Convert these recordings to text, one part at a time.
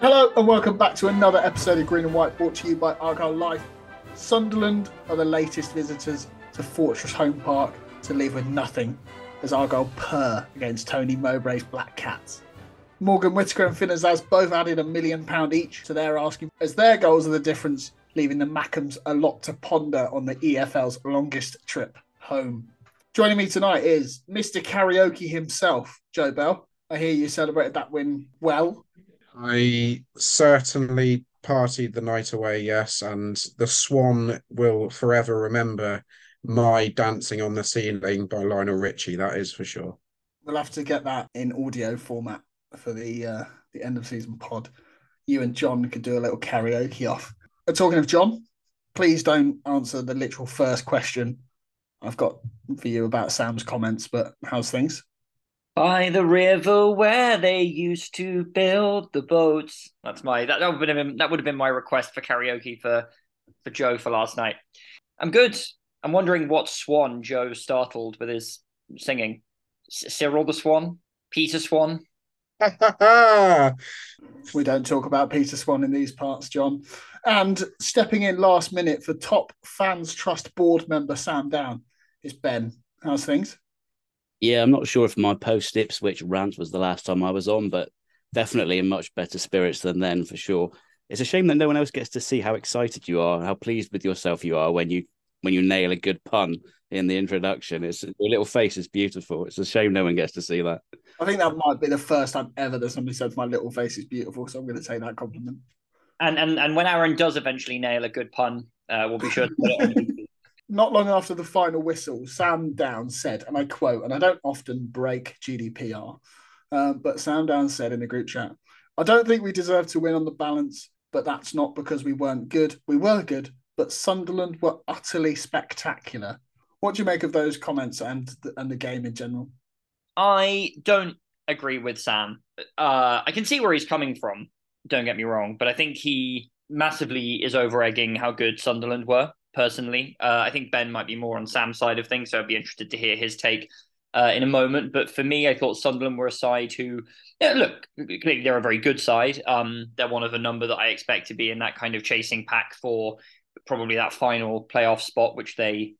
Hello and welcome back to another episode of Green and White brought to you by Argyle Life. Sunderland are the latest visitors to Fortress Home Park to leave with nothing as Argyle purr against Tony Mowbray's Black Cats. Morgan Whittaker and Finn Azaz both added a million pound each to their asking as their goals are the difference, leaving the Mackems a lot to ponder on the EFL's longest trip home. Joining me tonight is Mr. Karaoke himself, Joe Bell. I hear you celebrated that win well. I certainly partied the night away, yes, and the Swan will forever remember my dancing on the ceiling by Lionel Richie. That is for sure. We'll have to get that in audio format for the uh, the end of season pod. You and John could do a little karaoke off. Uh, talking of John, please don't answer the literal first question I've got for you about Sam's comments. But how's things? By the river where they used to build the boats. That's my that, that would have been that would have been my request for karaoke for for Joe for last night. I'm good. I'm wondering what swan Joe startled with his singing. C- Cyril the Swan, Peter Swan. We don't talk about Peter Swan in these parts, John. And stepping in last minute for top fans trust board member Sam Down is Ben. How's things? Yeah, I'm not sure if my post Ipswich rant was the last time I was on, but definitely in much better spirits than then for sure. It's a shame that no one else gets to see how excited you are, how pleased with yourself you are when you when you nail a good pun in the introduction. It's your little face is beautiful. It's a shame no one gets to see that. I think that might be the first time ever that somebody said my little face is beautiful, so I'm going to take that compliment. And and and when Aaron does eventually nail a good pun, uh, we'll be sure to put it on YouTube. Not long after the final whistle, Sam Down said, and I quote, and I don't often break GDPR, uh, but Sam Down said in the group chat, I don't think we deserve to win on the balance, but that's not because we weren't good. We were good, but Sunderland were utterly spectacular. What do you make of those comments and the, and the game in general? I don't agree with Sam. Uh, I can see where he's coming from. Don't get me wrong, but I think he massively is over egging how good Sunderland were. Personally, uh, I think Ben might be more on Sam's side of things, so I'd be interested to hear his take uh, in a moment. But for me, I thought Sunderland were a side who, yeah, look, clearly they're a very good side. Um, they're one of a number that I expect to be in that kind of chasing pack for probably that final playoff spot, which they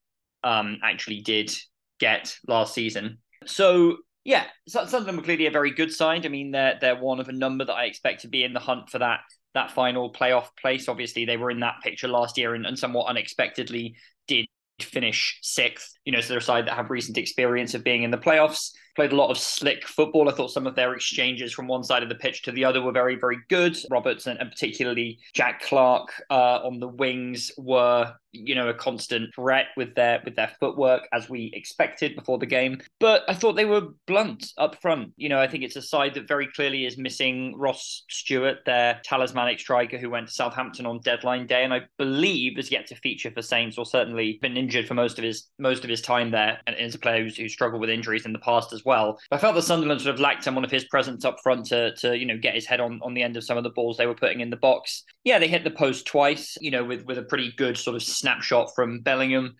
um, actually did get last season. So yeah, Sunderland were clearly a very good side. I mean, they're they're one of a number that I expect to be in the hunt for that that final playoff place. Obviously, they were in that picture last year and, and somewhat unexpectedly did finish sixth. You know, so they're a side that have recent experience of being in the playoffs. Played a lot of slick football. I thought some of their exchanges from one side of the pitch to the other were very, very good. Roberts and, particularly Jack Clarke uh, on the wings were, you know, a constant threat with their with their footwork as we expected before the game. But I thought they were blunt up front. You know, I think it's a side that very clearly is missing Ross Stewart, their talismanic striker who went to Southampton on deadline day, and I believe has yet to feature for Saints or certainly been injured for most of his most of his time there, and is a player who's struggled with injuries in the past as well well. I felt that Sunderland sort of lacked someone of his presence up front to to you know get his head on on the end of some of the balls they were putting in the box. Yeah, they hit the post twice, you know, with with a pretty good sort of snapshot from Bellingham.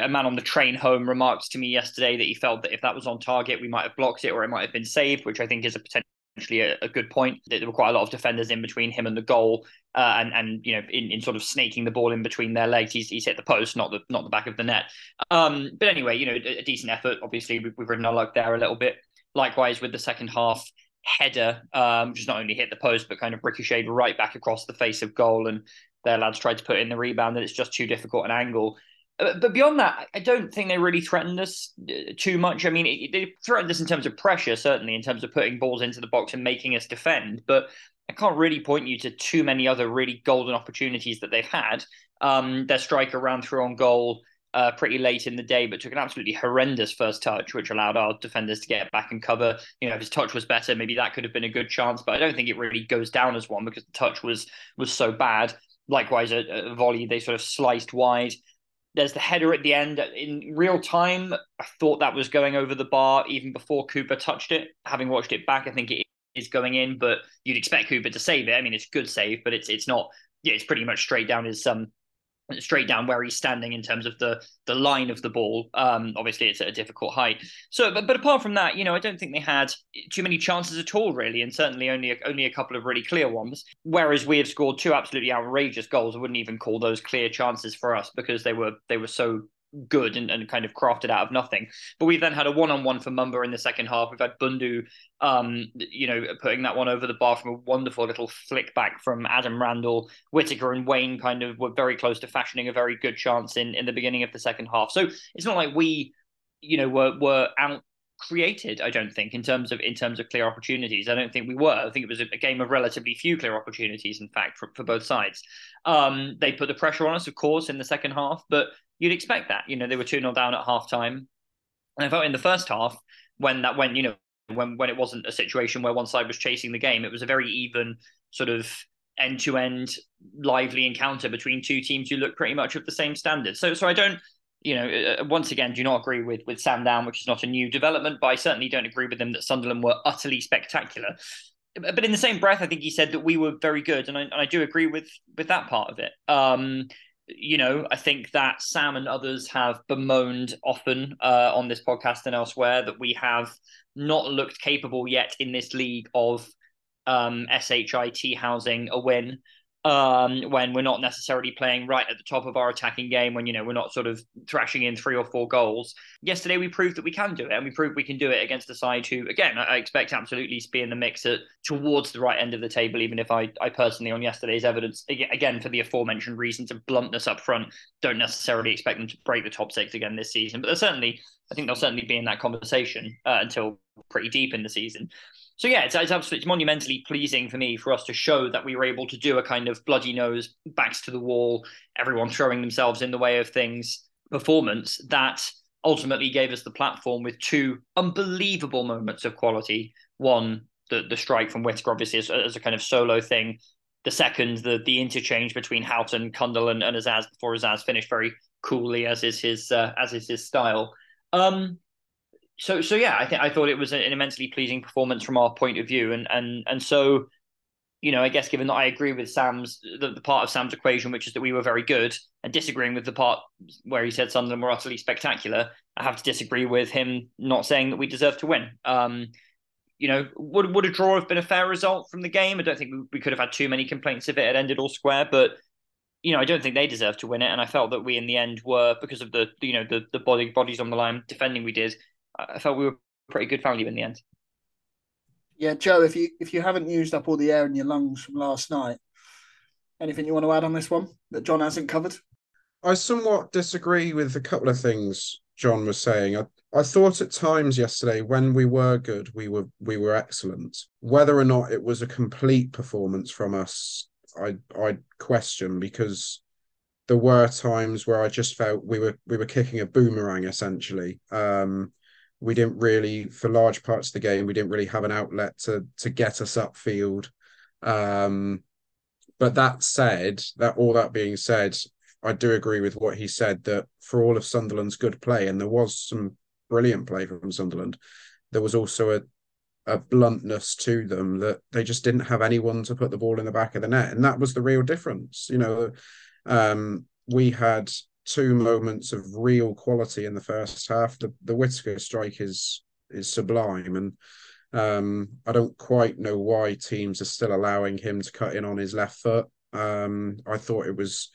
A man on the train home remarked to me yesterday that he felt that if that was on target, we might have blocked it or it might have been saved, which I think is a potential actually a, a, good point. That there were quite a lot of defenders in between him and the goal, uh, and and you know in, in sort of snaking the ball in between their legs. He's, he's hit the post, not the not the back of the net. Um, but anyway, you know a, a decent effort. Obviously, we've, we've ridden our luck there a little bit. Likewise with the second half header, um, which not only hit the post but kind of ricocheted right back across the face of goal, and their lads tried to put in the rebound, and it's just too difficult an angle. Uh, but beyond that, I don't think they really threatened us uh, too much. I mean, it, they threatened us in terms of pressure, certainly in terms of putting balls into the box and making us defend. But I can't really point you to too many other really golden opportunities that they've had. Um, their striker ran through on goal uh, pretty late in the day, but took an absolutely horrendous first touch, which allowed our defenders to get back and cover. You know, if his touch was better, maybe that could have been a good chance. But I don't think it really goes down as one because the touch was was so bad. Likewise, a, a volley they sort of sliced wide. There's the header at the end. In real time, I thought that was going over the bar even before Cooper touched it. Having watched it back, I think it is going in, but you'd expect Cooper to save it. I mean, it's a good save, but it's it's not. Yeah, it's pretty much straight down his um straight down where he's standing in terms of the the line of the ball. Um, obviously, it's at a difficult height. So, but, but apart from that, you know, I don't think they had too many chances at all, really, and certainly only a, only a couple of really clear ones. Whereas we have scored two absolutely outrageous goals. I wouldn't even call those clear chances for us because they were they were so good and, and kind of crafted out of nothing. But we've then had a one on one for Mumba in the second half. We've had Bundu, um, you know, putting that one over the bar from a wonderful little flick back from Adam Randall. Whittaker and Wayne kind of were very close to fashioning a very good chance in, in the beginning of the second half. So it's not like we, you know, were were out created i don't think in terms of in terms of clear opportunities i don't think we were i think it was a, a game of relatively few clear opportunities in fact for, for both sides um, they put the pressure on us of course in the second half but you'd expect that. You know, they were 2 0 down at half time. And I felt in the first half, when that went, you know, when when it wasn't a situation where one side was chasing the game, it was a very even sort of end to end lively encounter between two teams who look pretty much of the same standard. So so I don't you know, uh, once again, do not agree with with Sam Down, which is not a new development, but I certainly don't agree with him that Sunderland were utterly spectacular. But in the same breath, I think he said that we were very good, and I, and I do agree with with that part of it. Um, you know, I think that Sam and others have bemoaned often uh, on this podcast and elsewhere that we have not looked capable yet in this league of um, SHIT housing a win um, when we're not necessarily playing right at the top of our attacking game, when you know we're not sort of thrashing in three or four goals. Yesterday we proved that we can do it, and we proved we can do it against a side who, again, I expect absolutely to be in the mix at towards the right end of the table. Even if I, I personally, on yesterday's evidence, again for the aforementioned reasons of bluntness up front, don't necessarily expect them to break the top six again this season. But they're certainly, I think they'll certainly be in that conversation uh, until pretty deep in the season. So yeah, it's, it's absolutely it's monumentally pleasing for me for us to show that we were able to do a kind of bloody nose, backs to the wall, everyone throwing themselves in the way of things performance that ultimately gave us the platform with two unbelievable moments of quality. One, the the strike from Whittaker, obviously as, as a kind of solo thing. The second, the the interchange between Houghton, Cundle, and, and Azaz before Azaz finished very coolly, as is his uh, as is his style. Um, so so yeah, I think I thought it was an immensely pleasing performance from our point of view, and and and so you know, I guess given that I agree with Sam's the, the, part of Sam's equation, which is that we were very good, and disagreeing with the part where he said Sunderland were utterly spectacular, I have to disagree with him not saying that we deserve to win. Um, you know, would would a draw have been a fair result from the game? I don't think we, could have had too many complaints if it had ended all square, but you know, I don't think they deserved to win it, and I felt that we in the end were because of the you know the the body bodies on the line defending we did. I felt we were pretty good value in the end. Yeah, Joe, if you if you haven't used up all the air in your lungs from last night, anything you want to add on this one that John hasn't covered? I somewhat disagree with a couple of things John was saying. I, I thought at times yesterday when we were good, we were we were excellent. Whether or not it was a complete performance from us, I I question because there were times where I just felt we were we were kicking a boomerang essentially. Um, we didn't really, for large parts of the game, we didn't really have an outlet to to get us upfield. Um, but that said, that all that being said, I do agree with what he said that for all of Sunderland's good play, and there was some brilliant play from Sunderland, there was also a a bluntness to them that they just didn't have anyone to put the ball in the back of the net, and that was the real difference. You know, um, we had two moments of real quality in the first half. The the Whittaker strike is is sublime, and um, I don't quite know why teams are still allowing him to cut in on his left foot. Um, I thought it was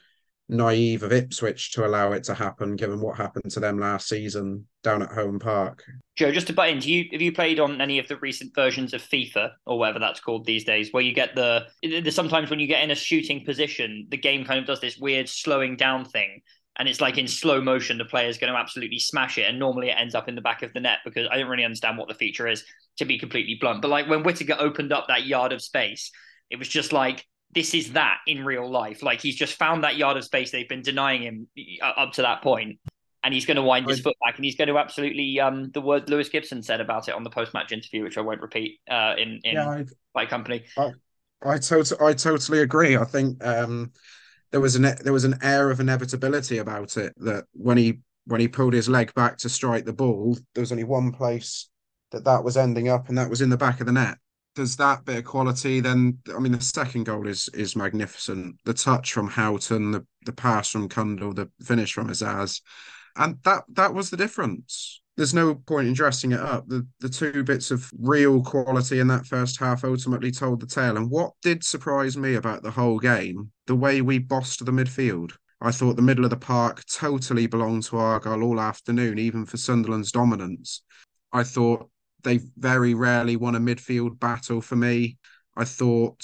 naive of Ipswich to allow it to happen, given what happened to them last season down at home park. Joe, just to butt in, do you have you played on any of the recent versions of FIFA or whatever that's called these days, where you get the sometimes when you get in a shooting position, the game kind of does this weird slowing down thing. And it's like in slow motion, the player's going to absolutely smash it. And normally it ends up in the back of the net because I don't really understand what the feature is, to be completely blunt. But like when Whittaker opened up that yard of space, it was just like this is that in real life. Like he's just found that yard of space they've been denying him up to that point, and he's going to wind his foot back, and he's going to absolutely um the word Lewis Gibson said about it on the post match interview, which I won't repeat uh in in yeah, by company. I, I totally I totally agree. I think um there was an there was an air of inevitability about it that when he when he pulled his leg back to strike the ball, there was only one place that that was ending up, and that was in the back of the net there's that bit of quality, then I mean the second goal is is magnificent. The touch from Houghton, the the pass from Cundle, the finish from Azaz, and that that was the difference. There's no point in dressing it up. The the two bits of real quality in that first half ultimately told the tale. And what did surprise me about the whole game, the way we bossed the midfield. I thought the middle of the park totally belonged to Argyle all afternoon, even for Sunderland's dominance. I thought they very rarely won a midfield battle for me. I thought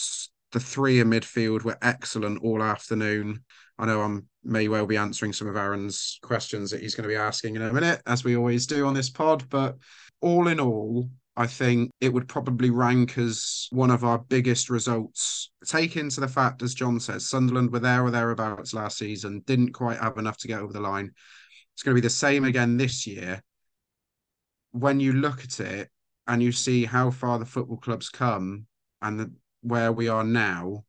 the three in midfield were excellent all afternoon. I know I may well be answering some of Aaron's questions that he's going to be asking in a minute, as we always do on this pod. But all in all, I think it would probably rank as one of our biggest results. Take into the fact, as John says, Sunderland were there or thereabouts last season, didn't quite have enough to get over the line. It's going to be the same again this year when you look at it and you see how far the football clubs come and the, where we are now,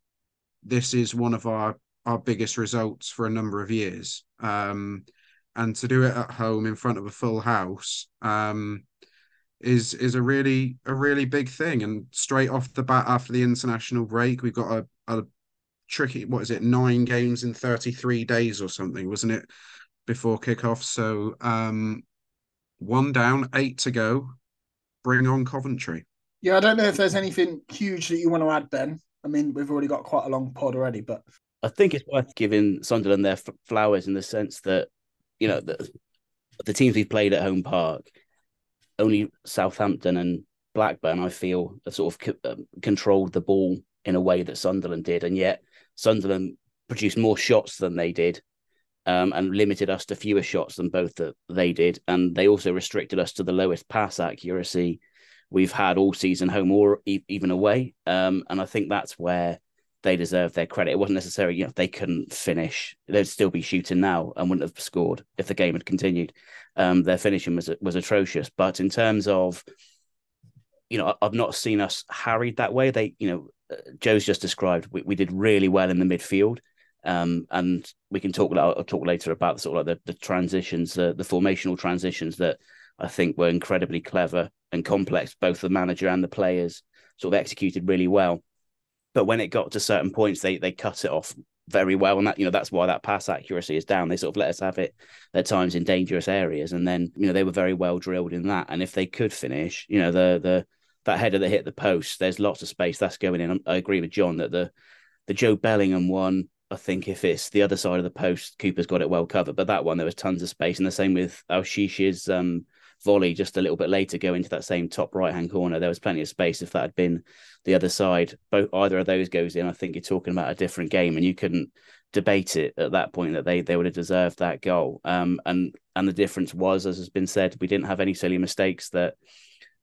this is one of our our biggest results for a number of years. Um, and to do it at home in front of a full house um, is is a really a really big thing. And straight off the bat after the international break, we've got a, a tricky what is it nine games in 33 days or something wasn't it before kickoff so um one down, eight to go. Bring on Coventry. Yeah, I don't know if there's anything huge that you want to add, Ben. I mean, we've already got quite a long pod already, but I think it's worth giving Sunderland their flowers in the sense that you know the, the teams we've played at home park, only Southampton and Blackburn, I feel, have sort of um, controlled the ball in a way that Sunderland did, and yet Sunderland produced more shots than they did um, and limited us to fewer shots than both that they did. And they also restricted us to the lowest pass accuracy we've had all season, home or e- even away. Um, and I think that's where they deserve their credit. It wasn't necessarily, you know, they couldn't finish. They'd still be shooting now and wouldn't have scored if the game had continued. Um, their finishing was was atrocious. But in terms of, you know, I've not seen us harried that way. They, you know, uh, Joe's just described. We, we did really well in the midfield. Um, and we can talk. I'll talk later about sort of like the, the transitions, the, the formational transitions that I think were incredibly clever and complex. Both the manager and the players sort of executed really well. But when it got to certain points, they they cut it off very well, and that you know that's why that pass accuracy is down. They sort of let us have it at times in dangerous areas, and then you know they were very well drilled in that. And if they could finish, you know the the that header that hit the post, there's lots of space that's going in. I agree with John that the the Jobe Bellingham one I think if it's the other side of the post, Cooper's got it well covered. But that one, there was tons of space. And the same with Elshish's um, volley just a little bit later, go into that same top right hand corner. There was plenty of space if that had been the other side. Both either of those goes in, I think you're talking about a different game, and you couldn't debate it at that point that they they would have deserved that goal. Um, and and the difference was, as has been said, we didn't have any silly mistakes that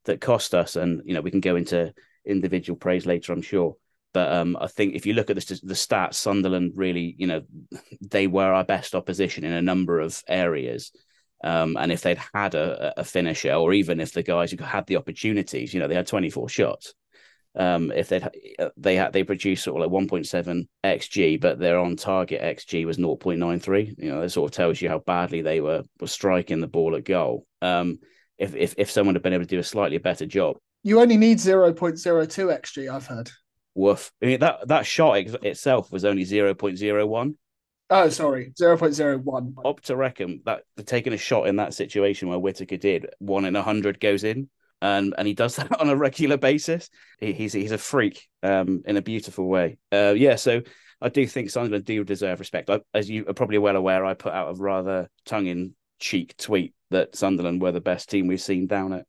that cost us. And you know, we can go into individual praise later, I'm sure. But um, I think if you look at the, the stats, Sunderland really, you know, they were our best opposition in a number of areas. Um, and if they'd had a, a, finisher, or even if the guys who had the opportunities, you know, they had 24 shots. Um, if they'd uh, they had they produced sort of like 1.7 xg, but their on target xg was 0.93. You know, that sort of tells you how badly they were were striking the ball at goal. Um, if if if someone had been able to do a slightly better job. You only need 0.02 XG, I've heard. Woof. I mean, that that shot ex- itself was only zero point zero one. Oh, sorry, 0.01. Up to reckon that taking a shot in that situation where Whittaker did one in a hundred goes in, and and he does that on a regular basis. He, he's he's a freak, um, in a beautiful way. Uh, yeah, so I do think Sunderland do deserve respect. I, as you are probably well aware, I put out a rather tongue in cheek tweet that Sunderland were the best team we've seen down at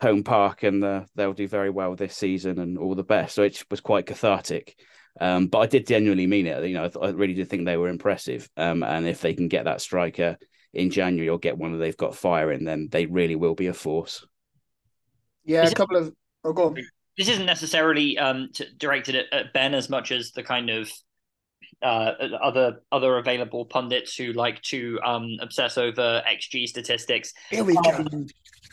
home park, and uh, they'll do very well this season and all the best. So it was quite cathartic. Um, but I did genuinely mean it. You know, I, I really did think they were impressive. Um, and if they can get that striker in January or get one that they've got firing, then they really will be a force. Yeah, Is a couple of. Oh, go on. this isn't necessarily um t- directed at, at Ben as much as the kind of uh other other available pundits who like to um obsess over XG statistics. Here we go. Um,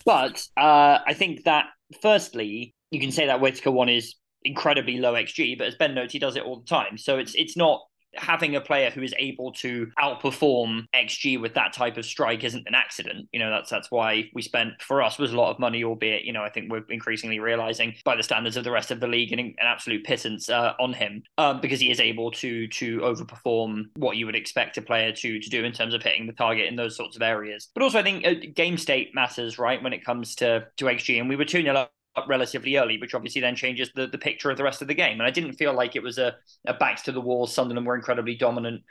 But uh I think that firstly, you can say that Whittaker one is incredibly low XG, but as Ben notes, he does it all the time. So it's it's not having a player who is able to outperform XG with that type of strike isn't an accident. You know, that's that's why we spent for us was a lot of money, albeit, you know, I think we're increasingly realizing by the standards of the rest of the league an, an absolute pittance uh, on him. Um, because he is able to to overperform what you would expect a player to to do in terms of hitting the target in those sorts of areas. But also I think uh, game state matters, right, when it comes to to XG. And we were 2 0 up relatively early, which obviously then changes the, the picture of the rest of the game. And I didn't feel like it was a, a backs to the wall. Sunderland were incredibly dominant.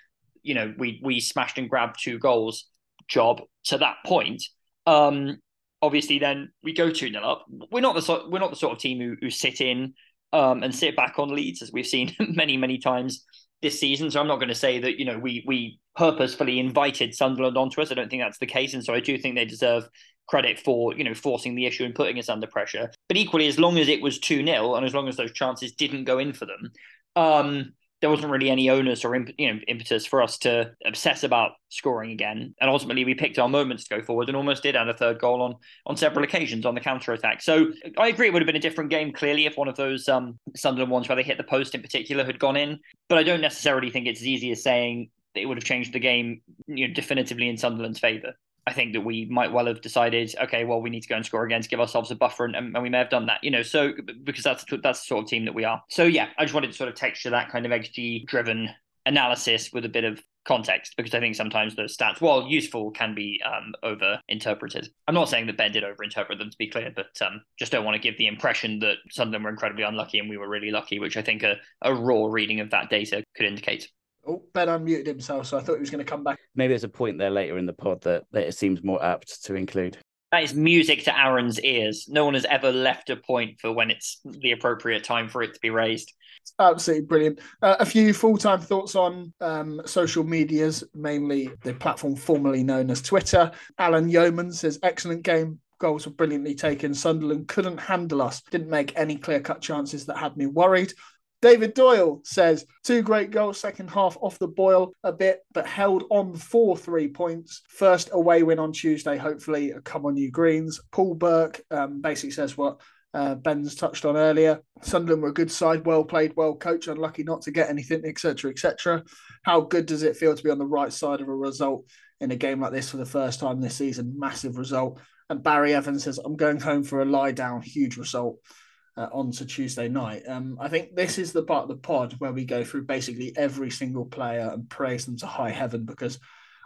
You know, we we smashed and grabbed two goals job to that point. Um, obviously, then we go two 0 up. We're not the sort we're not the sort of team who, who sit in um, and sit back on leads as we've seen many many times this season. So I'm not going to say that you know we we purposefully invited Sunderland onto us. I don't think that's the case, and so I do think they deserve credit for you know forcing the issue and putting us under pressure. But equally, as long as it was two 0 and as long as those chances didn't go in for them, um, there wasn't really any onus or you know impetus for us to obsess about scoring again. And ultimately, we picked our moments to go forward and almost did add a third goal on on several occasions on the counter attack. So I agree, it would have been a different game clearly if one of those um, Sunderland ones where they hit the post in particular had gone in. But I don't necessarily think it's as easy as saying it would have changed the game you know definitively in Sunderland's favour. I think that we might well have decided, okay, well, we need to go and score again to give ourselves a buffer, and, and we may have done that, you know. So because that's that's the sort of team that we are. So yeah, I just wanted to sort of texture that kind of XG driven analysis with a bit of context because I think sometimes those stats, while useful, can be um, over interpreted. I'm not saying that Ben did over interpret them to be clear, but um, just don't want to give the impression that some of them were incredibly unlucky and we were really lucky, which I think a, a raw reading of that data could indicate. Oh, Ben unmuted himself, so I thought he was going to come back. Maybe there's a point there later in the pod that, that it seems more apt to include. That is music to Aaron's ears. No one has ever left a point for when it's the appropriate time for it to be raised. Absolutely brilliant. Uh, a few full time thoughts on um, social medias, mainly the platform formerly known as Twitter. Alan Yeoman says, excellent game. Goals were brilliantly taken. Sunderland couldn't handle us, didn't make any clear cut chances that had me worried. David Doyle says two great goals, second half off the boil a bit, but held on for three points. First away win on Tuesday, hopefully. Come on, you Greens. Paul Burke um, basically says what uh, Ben's touched on earlier. Sunderland were a good side, well played, well coached, unlucky not to get anything, etc., etc. How good does it feel to be on the right side of a result in a game like this for the first time this season? Massive result. And Barry Evans says, I'm going home for a lie down, huge result uh, on to Tuesday night. Um, I think this is the part of the pod where we go through basically every single player and praise them to high heaven because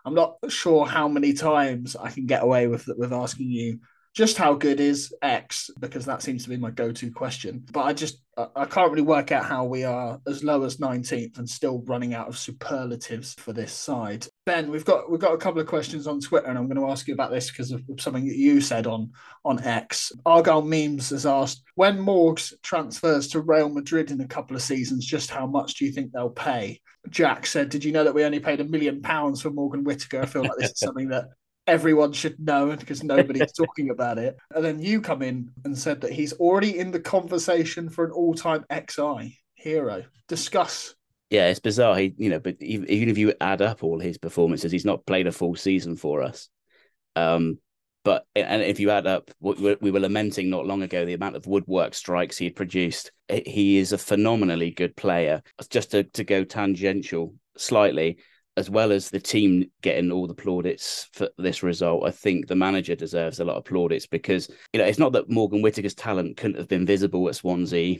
I'm not sure how many times I can get away with with asking you just how good is X because that seems to be my go-to question. But I just I can't really work out how we are as low as 19th and still running out of superlatives for this side. Ben, we've got we've got a couple of questions on Twitter, and I'm going to ask you about this because of something that you said on on X. Argyle memes has asked when Morgs transfers to Real Madrid in a couple of seasons, just how much do you think they'll pay? Jack said, "Did you know that we only paid a million pounds for Morgan Whittaker?" I feel like this is something that everyone should know because nobody's talking about it. And then you come in and said that he's already in the conversation for an all-time XI hero. Discuss. Yeah, it's bizarre. He, you know, but even, if you add up all his performances, he's not played a full season for us. Um, but and if you add up, we we were lamenting not long ago the amount of woodwork strikes he had produced. He is a phenomenally good player. Just to, to go tangential slightly, as well as the team getting all the plaudits for this result, I think the manager deserves a lot of plaudits because you know it's not that Morgan Whittaker's talent couldn't have been visible at Swansea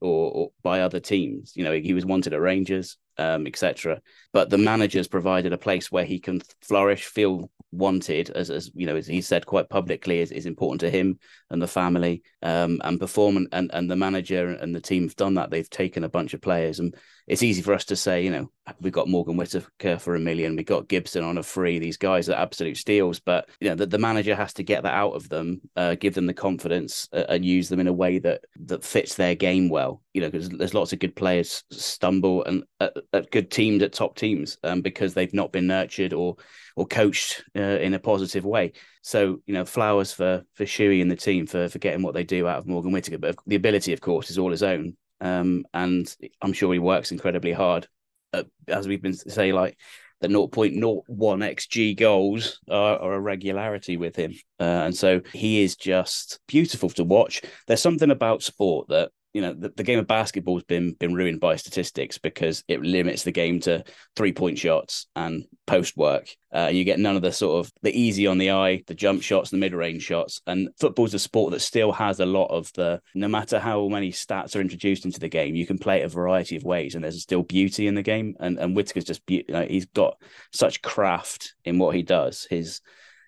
or, or by other teams. You know, he was wanted at Rangers, um, etc. But the manager's provided a place where he can flourish, feel wanted, as as you know, as he said quite publicly, is, is important to him and the family, um, and perform. And, and the manager and the team have done that. They've taken a bunch of players, and it's easy for us to say, you know, we've got Morgan Whittaker for a million, we've got Gibson on a free. These guys are absolute steals, but you know, the, the manager has to get that out of them, uh, give them the confidence, uh, and use them in a way that that fits their game well. You know, because there's lots of good players stumble and at, at good teams, at top teams, um, because they've not been nurtured or or coached uh, in a positive way. So you know, flowers for for Shuey and the team for for getting what they do out of Morgan Whittaker. But the ability, of course, is all his own. Um, and I'm sure he works incredibly hard. Uh, as we've been say, like the 0.01 xg goals are, are, a regularity with him, uh, and so he is just beautiful to watch. There's something about sport that you know the, the game of basketball has been been ruined by statistics because it limits the game to three point shots and post work. Uh, you get none of the sort of the easy on the eye the jump shots the mid-range shots. And football's a sport that still has a lot of the no matter how many stats are introduced into the game you can play it a variety of ways and there's still beauty in the game. And and Whittaker's just be- you know, he's got such craft in what he does. His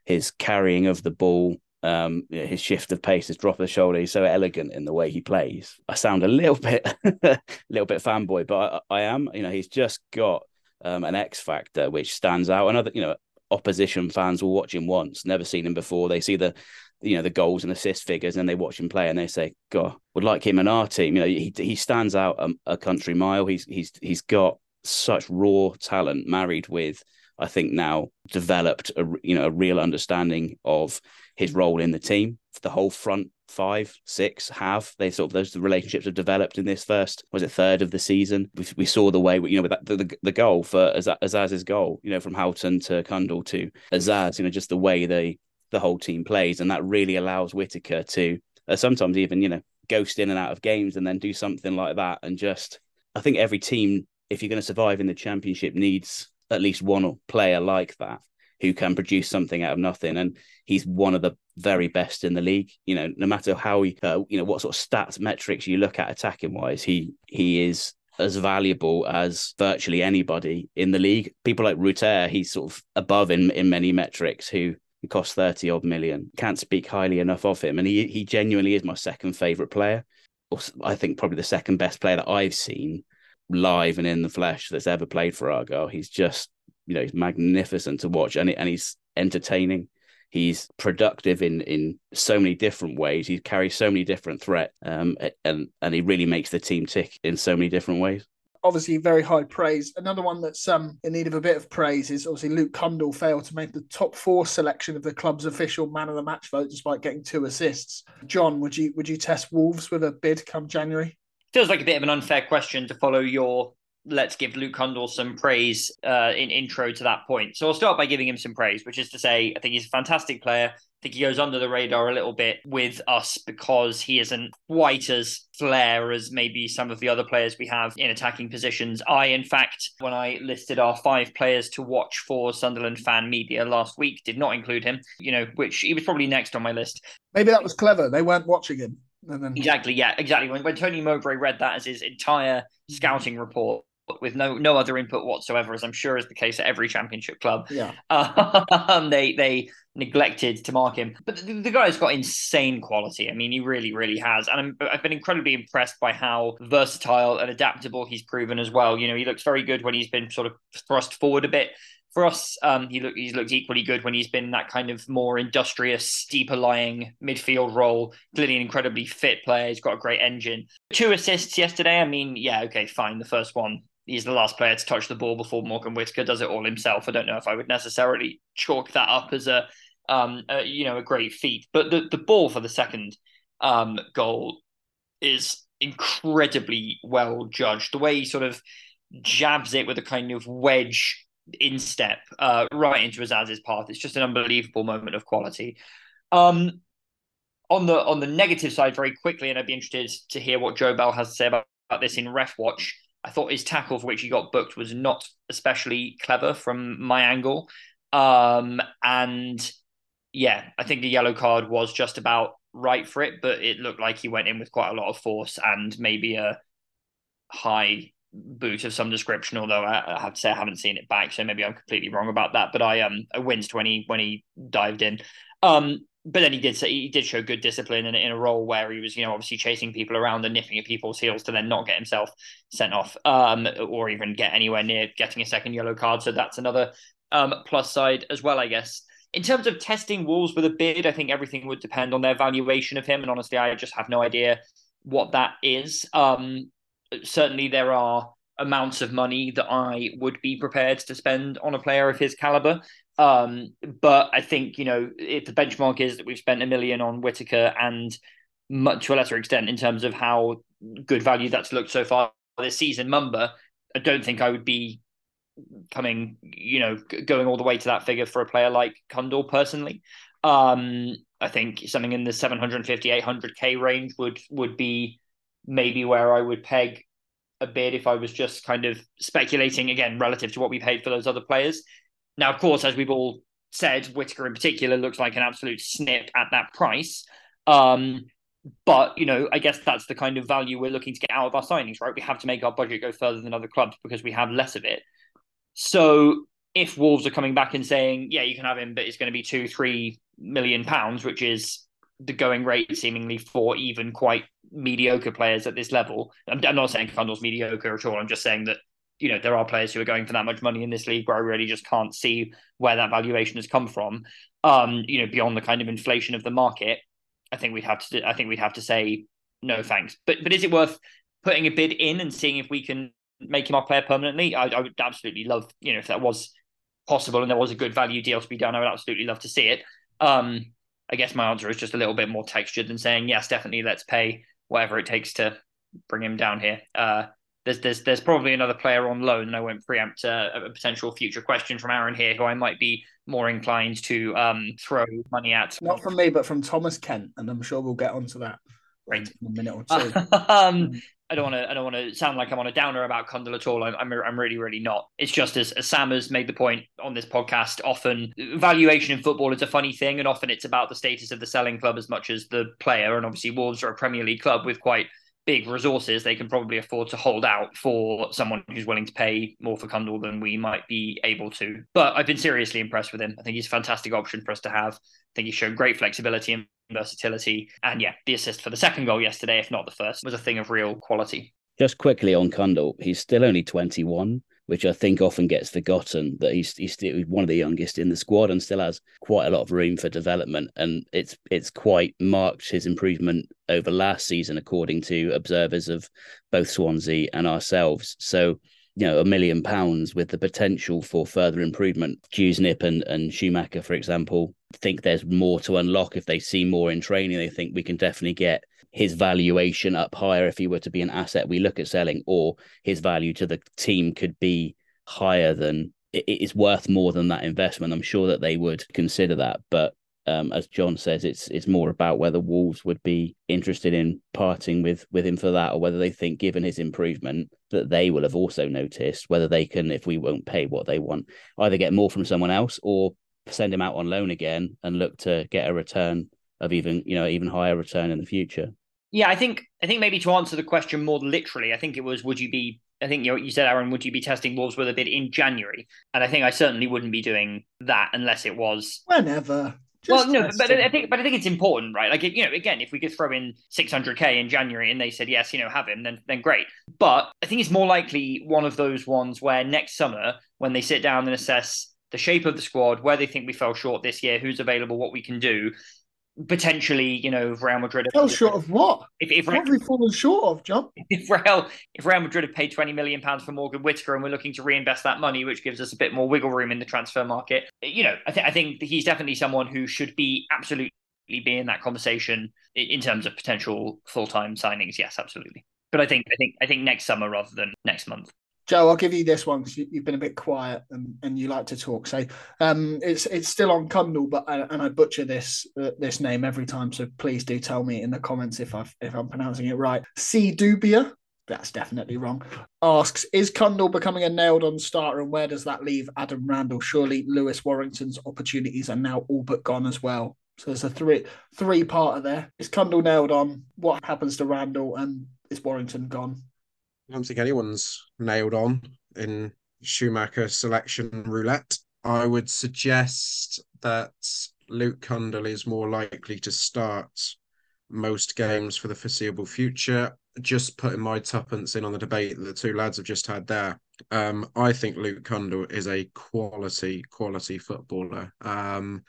his carrying of the ball um, his shift of pace, his drop of the shoulder, he's so elegant in the way he plays. I sound a little bit, a little bit fanboy, but I, I, am. You know, he's just got um, an X factor which stands out. And other, you know, opposition fans will watch him once, never seen him before. They see the, you know, the goals and assist figures, and they watch him play, and they say, "God, would like him in our team." You know, he he stands out a, a country mile. He's he's he's got such raw talent married with I think now developed a you know a real understanding of his role in the team. The whole front five, six have they sort of those relationships have developed in this first was it third of the season. We, we saw the way you know with that, the, the, the goal for Azaz's goal, you know from Houghton to Cundle to Azaz, you know just the way they the whole team plays, and that really allows Whittaker to uh, sometimes even you know ghost in and out of games and then do something like that and just I think every team if you're going to survive in the championship needs at least one player like that who can produce something out of nothing. And he's one of the very best in the league. You know, no matter how he, uh, you know, what sort of stats metrics you look at attacking wise, he he is as valuable as virtually anybody in the league. People like Rutter, he's sort of above in in many metrics. Who cost 30 odd million. Can't speak highly enough of him. And he he genuinely is my second favourite player. I think probably the second best player that I've seen live and in the flesh that's ever played for Argyle. He's just, you know, he's magnificent to watch and, and he's entertaining. He's productive in in so many different ways. He carries so many different threats, um, and and he really makes the team tick in so many different ways obviously very high praise. Another one that's um, in need of a bit of praise is obviously Luke Cundle failed to make the top four selection of the club's official man of the match vote despite getting two assists. John, would you would you test Wolves with a bid come January? feels like a bit of an unfair question to follow your let's give Luke Cundle some praise uh, in intro to that point. So I'll start by giving him some praise, which is to say, I think he's a fantastic player. I think he goes under the radar a little bit with us because he isn't quite as flair as maybe some of the other players we have in attacking positions. I, in fact, when I listed our five players to watch for Sunderland fan media last week, did not include him, you know, which he was probably next on my list. Maybe that was clever. They weren't watching him. Then... Exactly, yeah, exactly. When, when Tony Mowbray read that as his entire scouting report with no no other input whatsoever, as I'm sure is the case at every championship club, yeah, um, they they neglected to mark him. But the, the, guy's got insane quality. I mean, he really, really has, and i have been incredibly impressed by how versatile and adaptable he's proven as well. You know, he looks very good when he's been sort of thrust forward a bit for us, um, he look, he's looked equally good when he's been that kind of more industrious, deeper lying midfield role. Clearly, an incredibly fit player. He's got a great engine. Two assists yesterday. I mean, yeah, okay, fine. The first one, he's the last player to touch the ball before Morgan Whittaker does it all himself. I don't know if I would necessarily chalk that up as a, um, a, you know, a great feat. But the the ball for the second um, goal is incredibly well judged. The way he sort of jabs it with a kind of wedge instep uh, right into Azaz's path. It's just an unbelievable moment of quality. Um, on the on the negative side, very quickly, and I'd be interested to hear what Joe Bell has to say about, about this in Ref Watch. I thought his tackle for which he got booked was not especially clever from my angle. Um, and yeah, I think the yellow card was just about right for it, but it looked like he went in with quite a lot of force and maybe a high boot of some description. Although I, I have to say I haven't seen it back, so maybe I'm completely wrong about that. But I um I winced when he when he dived in. Um, but then he did say he did show good discipline in, in a role where he was, you know, obviously chasing people around and nipping at people's heels to then not get himself sent off, um, or even get anywhere near getting a second yellow card. So that's another um plus side as well, I guess. In terms of testing Wolves with a bid, I think everything would depend on their valuation of him, and honestly, I just have no idea what that is. Um, certainly, there are amounts of money that I would be prepared to spend on a player of his caliber. Um, but I think you know if the benchmark is that we've spent a million on Whittaker and much to a lesser extent in terms of how good value that's looked so far this season, Mumba, I don't think I would be coming, you know, going all the way to that figure for a player like Cundle personally. Um, I think something in the 750, 800k range would would be maybe where I would peg a bid if I was just kind of speculating again relative to what we paid for those other players. Now, of course, as we've all said, Whittaker in particular looks like an absolute snip at that price. Um, but you know, I guess that's the kind of value we're looking to get out of our signings, right? We have to make our budget go further than other clubs because we have less of it. So if Wolves are coming back and saying, yeah, you can have him, but it's going to be two, three million pounds, which is the going rate seemingly for even quite mediocre players at this level. I'm, I'm not saying Cundle's mediocre at all. I'm just saying that you know there are players who are going for that much money in this league where I really just can't see where that valuation has come from. Um, you know, beyond the kind of inflation of the market, I think we'd have to. I think we'd have to say no thanks. But but is it worth putting a bid in and seeing if we can make him our player permanently? I, I would absolutely love. You know, if that was possible and there was a good value deal to be done, I would absolutely love to see it. Um, I guess my answer is just a little bit more textured than saying yes, definitely let's pay whatever it takes to bring him down here. Uh, there's there's there's probably another player on loan, and I won't preempt uh, a potential future question from Aaron here, who I might be more inclined to um, throw money at. Not from me, but from Thomas Kent, and I'm sure we'll get onto that. Right. In a minute or two. um, I don't want to. I don't want to sound like I'm on a downer about Cundle at all. I'm. I'm, I'm really, really not. It's just as, as Sam has made the point on this podcast. Often, valuation in football is a funny thing, and often it's about the status of the selling club as much as the player. And obviously, Wolves are a Premier League club with quite big resources, they can probably afford to hold out for someone who's willing to pay more for Cundle than we might be able to. But I've been seriously impressed with him. I think he's a fantastic option for us to have. Think he's shown great flexibility and versatility. And yeah, the assist for the second goal yesterday, if not the first, was a thing of real quality. Just quickly on Cundle, he's still only 21 which I think often gets forgotten that he's he's still one of the youngest in the squad and still has quite a lot of room for development. And it's it's quite marked his improvement over last season, according to observers of both Swansea and ourselves. So you know, a million pounds with the potential for further improvement. Dewsnip and, and Schumacher, for example, think there's more to unlock if they see more in training. They think we can definitely get his valuation up higher if he were to be an asset we look at selling, or his value to the team could be higher than it is worth more than that investment. I'm sure that they would consider that, but um, as John says, it's it's more about whether Wolves would be interested in parting with with him for that, or whether they think, given his improvement, that they will have also noticed whether they can, if we won't pay what they want, either get more from someone else or send him out on loan again and look to get a return of even you know even higher return in the future. Yeah, I think I think maybe to answer the question more literally, I think it was would you be I think you you said Aaron, would you be testing Wolves with a bid in January? And I think I certainly wouldn't be doing that unless it was whenever. Well, no, but I think but I think it's important, right? Like you know, again, if we could throw in 600k in January and they said yes, you know, have him, then then great. But I think it's more likely one of those ones where next summer, when they sit down and assess the shape of the squad, where they think we fell short this year, who's available, what we can do, potentially, you know, Real Madrid. Fell short of what? If, if what have we fallen short of, John? If Real, if Real Madrid have paid twenty million pounds for Morgan Whittaker, and we're looking to reinvest that money, which gives us a bit more wiggle room in the transfer market, you know, I, th- I think he's definitely someone who should be absolutely be in that conversation in terms of potential full time signings. Yes, absolutely. But I think I think I think next summer rather than next month. Joe, I'll give you this one because you, have been a bit quiet and, and you like to talk. So um, it's it's still on Cundle, but I, and I butcher this uh, this name every time. So please do tell me in the comments if I if I'm pronouncing it right. C Dubia. That's definitely wrong. Asks, is Cundle becoming a nailed on starter and where does that leave Adam Randall? Surely Lewis Warrington's opportunities are now all but gone as well. So there's a three three parter there. Is Cundle nailed on? What happens to Randall and is Warrington gone? I don't think anyone's nailed on in Schumacher selection roulette. I would suggest that Luke Cundle is more likely to start most games for the foreseeable future. Just putting my tuppence in on the debate that the two lads have just had there. Um, I think Luke Cundle is a quality, quality footballer. Um,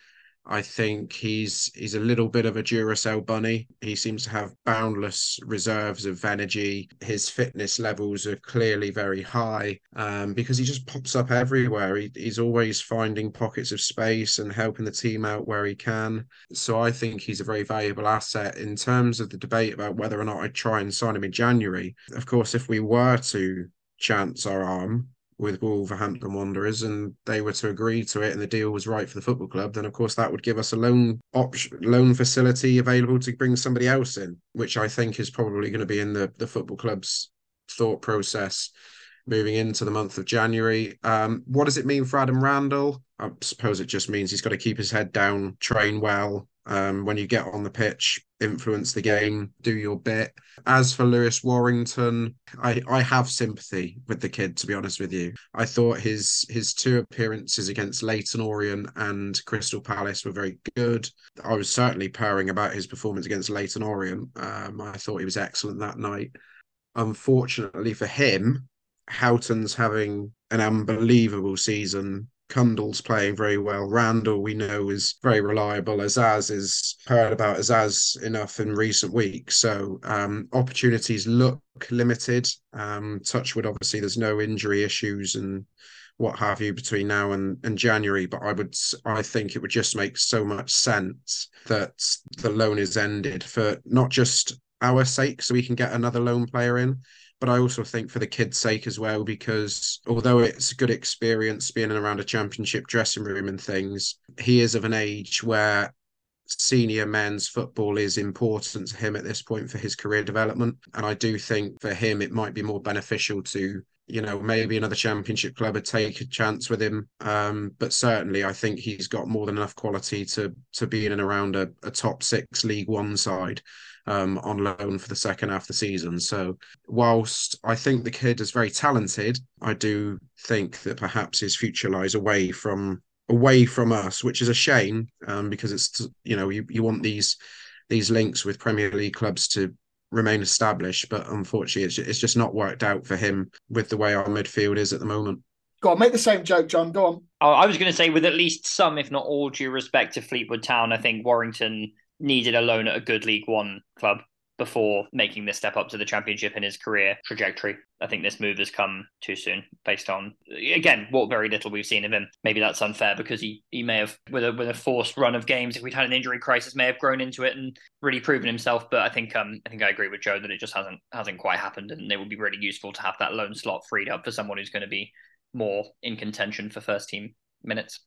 I think he's he's a little bit of a Duracell bunny. He seems to have boundless reserves of energy. His fitness levels are clearly very high um, because he just pops up everywhere. He, he's always finding pockets of space and helping the team out where he can. So I think he's a very valuable asset in terms of the debate about whether or not I'd try and sign him in January. Of course, if we were to chance our arm, with Wolverhampton Wanderers and they were to agree to it and the deal was right for the football club, then of course that would give us a loan option, loan facility available to bring somebody else in, which I think is probably going to be in the, the football club's thought process moving into the month of January. Um, what does it mean for Adam Randall? I suppose it just means he's got to keep his head down, train well, um, when you get on the pitch, influence the game, do your bit. As for Lewis Warrington, I, I have sympathy with the kid, to be honest with you. I thought his his two appearances against Leyton Orient and Crystal Palace were very good. I was certainly purring about his performance against Leyton Orient. Um, I thought he was excellent that night. Unfortunately for him, Houghton's having an unbelievable season Cundle's playing very well. Randall, we know, is very reliable. Azaz is heard about Azaz enough in recent weeks. So um, opportunities look limited. Um, Touchwood, obviously, there's no injury issues and what have you between now and, and January. But I would, I think it would just make so much sense that the loan is ended for not just our sake, so we can get another loan player in, but I also think for the kids' sake as well, because although it's a good experience being around a championship dressing room and things, he is of an age where senior men's football is important to him at this point for his career development. And I do think for him, it might be more beneficial to you know, maybe another championship club would take a chance with him. Um, but certainly, I think he's got more than enough quality to to be in and around a, a top six League One side um, on loan for the second half of the season. So, whilst I think the kid is very talented, I do think that perhaps his future lies away from away from us, which is a shame um, because it's you know you, you want these these links with Premier League clubs to remain established, but unfortunately, it's, it's just not worked out for him with the way our midfield is at the moment. Go on, make the same joke, John. Go on. Oh, I was going to say, with at least some, if not all, due respect to Fleetwood Town, I think Warrington needed a loan at a good League One club before making this step up to the championship in his career trajectory. I think this move has come too soon based on again what very little we've seen of him. Maybe that's unfair because he he may have with a with a forced run of games if we'd had an injury crisis may have grown into it and really proven himself. But I think um I think I agree with Joe that it just hasn't hasn't quite happened and it would be really useful to have that loan slot freed up for someone who's going to be more in contention for first team minutes.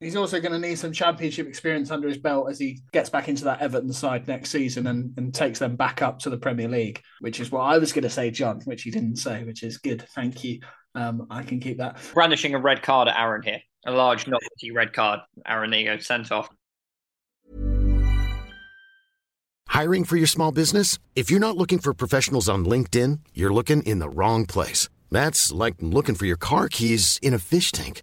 He's also going to need some championship experience under his belt as he gets back into that Everton side next season and, and takes them back up to the Premier League, which is what I was going to say, John, which he didn't say, which is good. Thank you. Um, I can keep that. Brandishing a red card at Aaron here, a large novelty red card. Aaron, there you go, sent off. Hiring for your small business? If you're not looking for professionals on LinkedIn, you're looking in the wrong place. That's like looking for your car keys in a fish tank.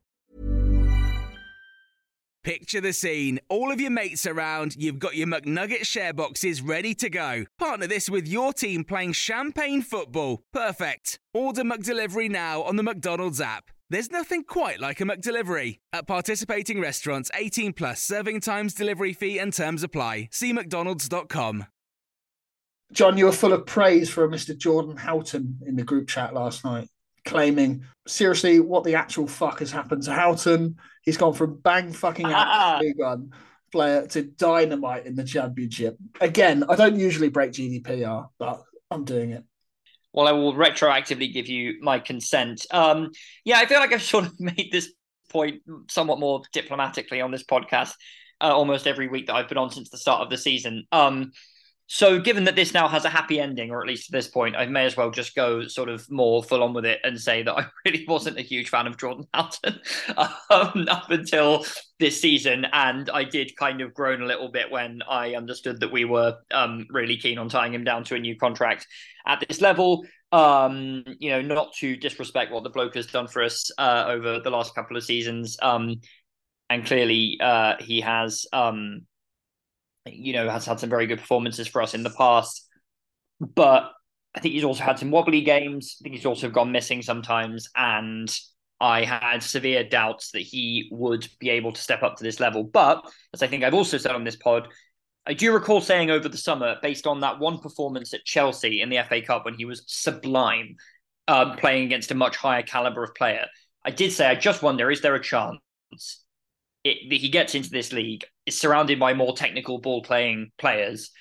Picture the scene. All of your mates around, you've got your McNugget share boxes ready to go. Partner this with your team playing champagne football. Perfect. Order McDelivery now on the McDonald's app. There's nothing quite like a McDelivery. At participating restaurants, 18 plus serving times, delivery fee, and terms apply. See McDonald's.com. John, you were full of praise for Mr. Jordan Houghton in the group chat last night, claiming, seriously, what the actual fuck has happened to Houghton? He's gone from bang fucking out League One player to dynamite in the championship. Again, I don't usually break GDPR, but I'm doing it. Well, I will retroactively give you my consent. Um, yeah, I feel like I've sort of made this point somewhat more diplomatically on this podcast uh, almost every week that I've been on since the start of the season. Um, so, given that this now has a happy ending, or at least at this point, I may as well just go sort of more full on with it and say that I really wasn't a huge fan of Jordan Houghton um, up until this season. And I did kind of groan a little bit when I understood that we were um, really keen on tying him down to a new contract at this level. Um, you know, not to disrespect what the bloke has done for us uh, over the last couple of seasons. Um, and clearly, uh, he has. Um, you know, has had some very good performances for us in the past. But I think he's also had some wobbly games. I think he's also gone missing sometimes. And I had severe doubts that he would be able to step up to this level. But as I think I've also said on this pod, I do recall saying over the summer, based on that one performance at Chelsea in the FA Cup when he was sublime, um, playing against a much higher caliber of player, I did say, I just wonder, is there a chance it, he gets into this league, is surrounded by more technical ball playing players,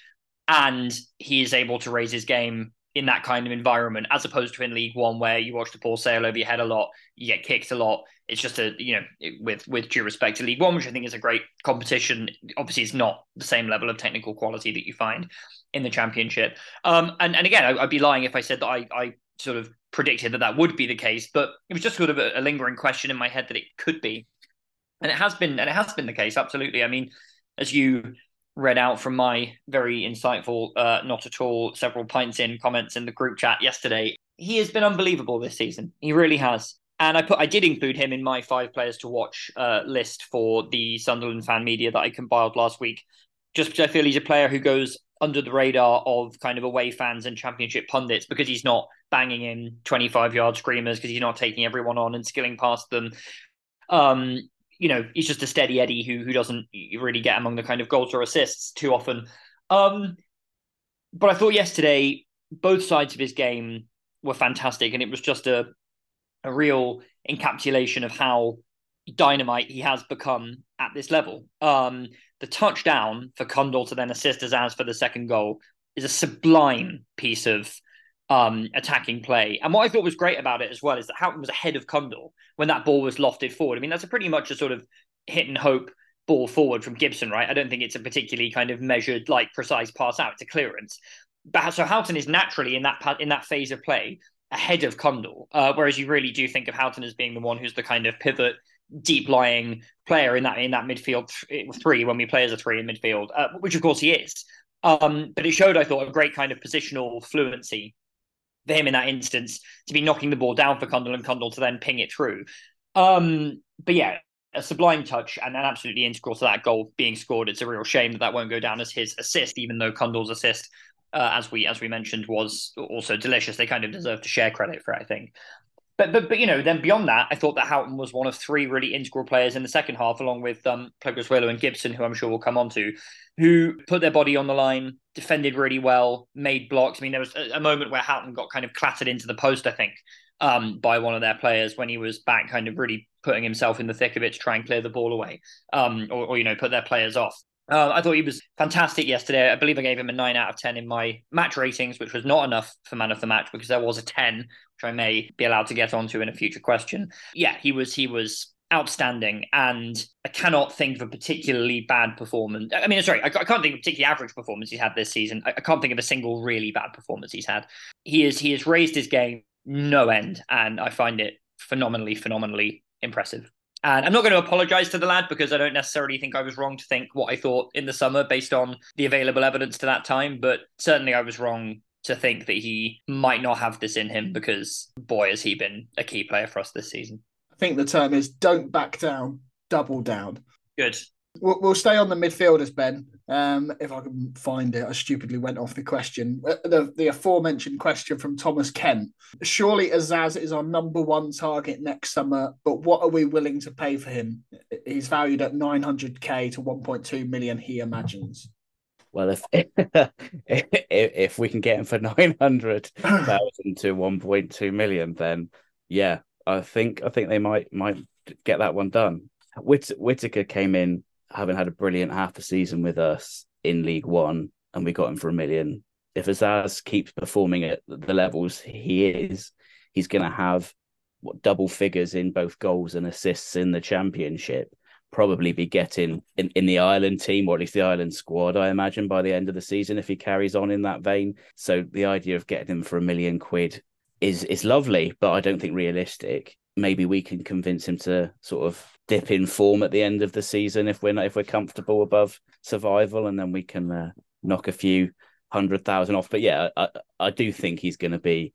and he is able to raise his game in that kind of environment, as opposed to in League One where you watch the ball sail over your head a lot, you get kicked a lot. It's just a you know, with with due respect to League One, which I think is a great competition. Obviously, it's not the same level of technical quality that you find in the Championship. Um, and and again, I, would be lying if I said that I I sort of predicted that that would be the case, but it was just sort of a, a lingering question in my head that it could be and it has been and it has been the case absolutely. I mean as you read out from my very insightful uh, not at all several pints in comments in the group chat yesterday he has been unbelievable this season. He really has. And I put I did include him in my five players to watch uh, list for the Sunderland fan media that I compiled last week, just because I feel he's a player who goes under the radar of kind of away fans and championship pundits because he's not banging in 25 yard screamers because he's not taking everyone on and skilling past them. Um, you know, he's just a steady Eddie who who doesn't really get among the kind of goals or assists too often. Um, but I thought yesterday both sides of his game were fantastic, and it was just a a real encapsulation of how dynamite he has become at this level. Um, the touchdown for Cundle to then assist Azaz for the second goal is a sublime piece of um, attacking play. And what I thought was great about it as well is that Houghton was ahead of Cundle when that ball was lofted forward. I mean, that's a pretty much a sort of hit and hope ball forward from Gibson, right? I don't think it's a particularly kind of measured, like precise pass out. It's a clearance. But so Houghton is naturally in that in that phase of play ahead of Cundle, uh, whereas you really do think of Houghton as being the one who's the kind of pivot, deep lying player in that in that midfield three when we play as a three in midfield, uh, which of course he is. Um, but it showed, I thought, a great kind of positional fluency for him in that instance to be knocking the ball down for Cundle and Cundle to then ping it through. Um, but yeah, a sublime touch and an absolutely integral to that goal being scored. It's a real shame that that won't go down as his assist, even though Cundle's assist, uh, as we as we mentioned, was also delicious. They kind of deserve to share credit for it, I think. But, but but you know, then beyond that, I thought that Houghton was one of three really integral players in the second half, along with um Pleguezuelo and Gibson, who I'm sure we'll come on to, who put their body on the line, defended really well, made blocks. I mean, there was a, moment where Houghton got kind of clattered into the post, I think, um, by one of their players when he was back, kind of really putting himself in the thick of it to try and clear the ball away, um, or, or you know, put their players off. Uh, I thought he was fantastic yesterday. I believe I gave him a nine out of 10 in my match ratings, which was not enough for man of the match because there was a 10, which I may be allowed to get onto in a future question. Yeah, he was, he was outstanding. And I cannot think of a particularly bad performance. I mean, sorry, I, can't think of a particularly average performance he's had this season. I, I can't think of a single really bad performance he's had. He is, he has raised his game no end. And I find it phenomenally, phenomenally impressive. And I'm not going to apologize to the lad because I don't necessarily think I was wrong to think what I thought in the summer based on the available evidence to that time. But certainly I was wrong to think that he might not have this in him because, boy, has he been a key player for us this season. I think the term is don't back down, double down. Good. We'll, we'll stay on the midfielders, Ben. Um, if I can find it, I stupidly went off the question. Uh, the, the aforementioned question from Thomas Kent. Surely Azaz is our number one target next summer, but what are we willing to pay for him? He's valued at 900k to 1.2 million, he imagines. Well, if if, if we can get him for 900,000 to 1.2 million, then yeah, I think I think they might might get that one done. Whit- Whittaker came in having had a brilliant half a season with us in League One, and we got him for a million. If Azaz keeps performing at the levels he is, he's going to have what double figures in both goals and assists in the championship. Probably be getting in, in the Ireland team or at least the Ireland squad, I imagine, by the end of the season if he carries on in that vein. So the idea of getting him for a million quid is is lovely, but I don't think realistic. Maybe we can convince him to sort of dip in form at the end of the season if we're not, if we're comfortable above survival, and then we can uh, knock a few hundred thousand off. But yeah, I, I do think he's going to be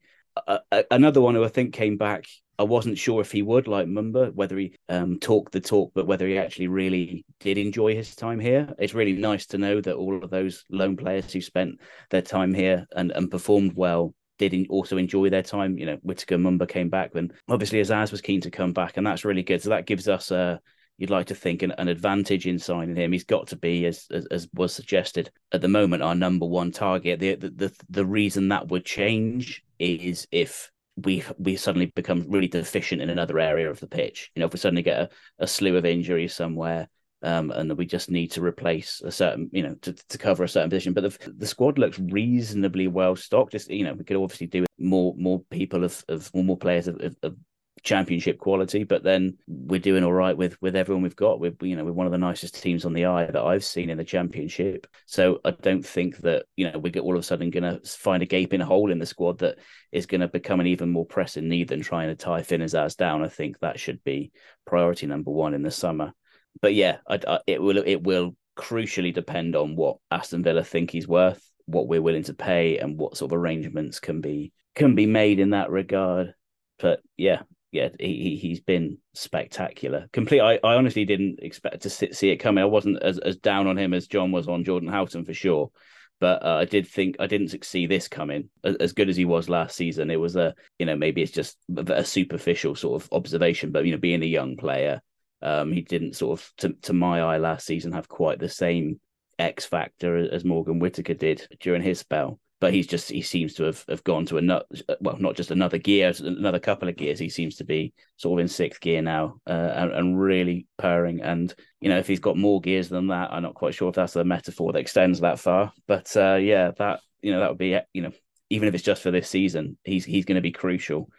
a, a, another one who I think came back. I wasn't sure if he would, like Mumba, whether he um, talked the talk, but whether he actually really did enjoy his time here. It's really nice to know that all of those lone players who spent their time here and, and performed well did also enjoy their time. You know, Whittaker Mumba came back, and obviously Azaz was keen to come back, and that's really good. So that gives us a you'd like to think an, an advantage in signing him. He's got to be, as, as, as was suggested at the moment, our number one target. The, the the the reason that would change is if we we suddenly become really deficient in another area of the pitch. You know, if we suddenly get a, a slew of injuries somewhere, um, and we just need to replace a certain, you know, to, to cover a certain position. But the, the squad looks reasonably well stocked. Just you know, we could obviously do more more people of of more players of, of, of championship quality, but then we're doing all right with with everyone we've got. We're you know we're one of the nicest teams on the eye that I've seen in the championship. So I don't think that you know we're all of a sudden going to find a gaping hole in the squad that is going to become an even more pressing need than trying to tie Finn Azaz down. I think that should be priority number one in the summer. But yeah, I, I, it will it will crucially depend on what Aston Villa think he's worth, what we're willing to pay, and what sort of arrangements can be can be made in that regard. But yeah, yeah, he he's been spectacular. Complete. I, I honestly didn't expect to see it coming. I wasn't as, as down on him as John was on Jordan Houghton for sure, but uh, I did think I didn't see this coming. As, as, good as he was last season, it was a you know maybe it's just a superficial sort of observation, but you know being a young player, um, he didn't sort of to to my eye last season have quite the same X factor as Morgan Whittaker did during his spell. But he's just he seems to have, have gone to another well not just another gear another couple of gears. He seems to be sort of in sixth gear now uh, and, and, really purring. And you know if he's got more gears than that i'm not quite sure if that's a metaphor that extends that far. But uh, yeah that you know that would be you know even if it's just for this season he's he's going to be crucial.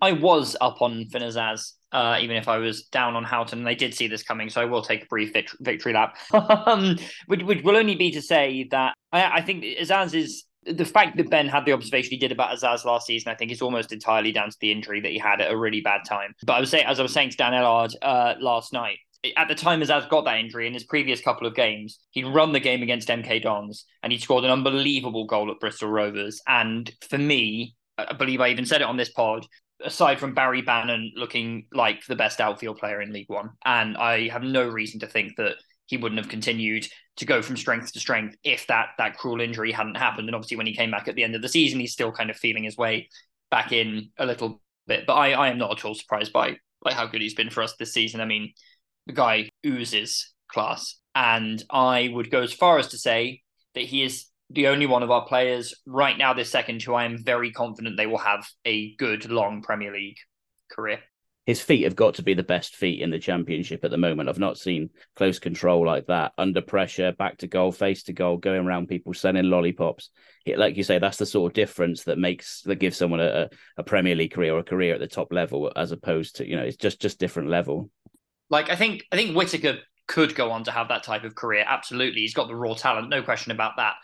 I was up on Finn Azaz, uh, even if I was down on Houghton, and I did see this coming, so I will take a brief victory lap. um, which, which, will only be to say that I, I think Azaz is the fact that Ben had the observation he did about Azaz last season, I think is almost entirely down to the injury that he had at a really bad time. But I was saying, as I was saying to Dan Ellard uh, last night, at the time Azaz got that injury in his previous couple of games, he'd run the game against MK Dons and he scored an unbelievable goal at Bristol Rovers. And for me, I believe I even said it on this pod, aside from Barry Bannan looking like the best outfield player in League One, and I have no reason to think that he wouldn't have continued to go from strength to strength if that that cruel injury hadn't happened. And obviously, when he came back at the end of the season, he's still kind of feeling his way back in a little bit. But I, I am not at all surprised by like how good he's been for us this season. I mean, the guy oozes class, and I would go as far as to say that he is the only one of our players right now this second who I am very confident they will have a good long Premier League career his feet have got to be the best feet in the championship at the moment. I've not seen close control like that under pressure, back to goal, face to goal, going around people, sending lollipops. Like you say, that's the sort of difference that makes that gives someone a, a Premier League career or a career at the top level, as opposed to you know it's just just different level. Like I think I think Whittaker could go on to have that type of career. Absolutely, he's got the raw talent, no question about that.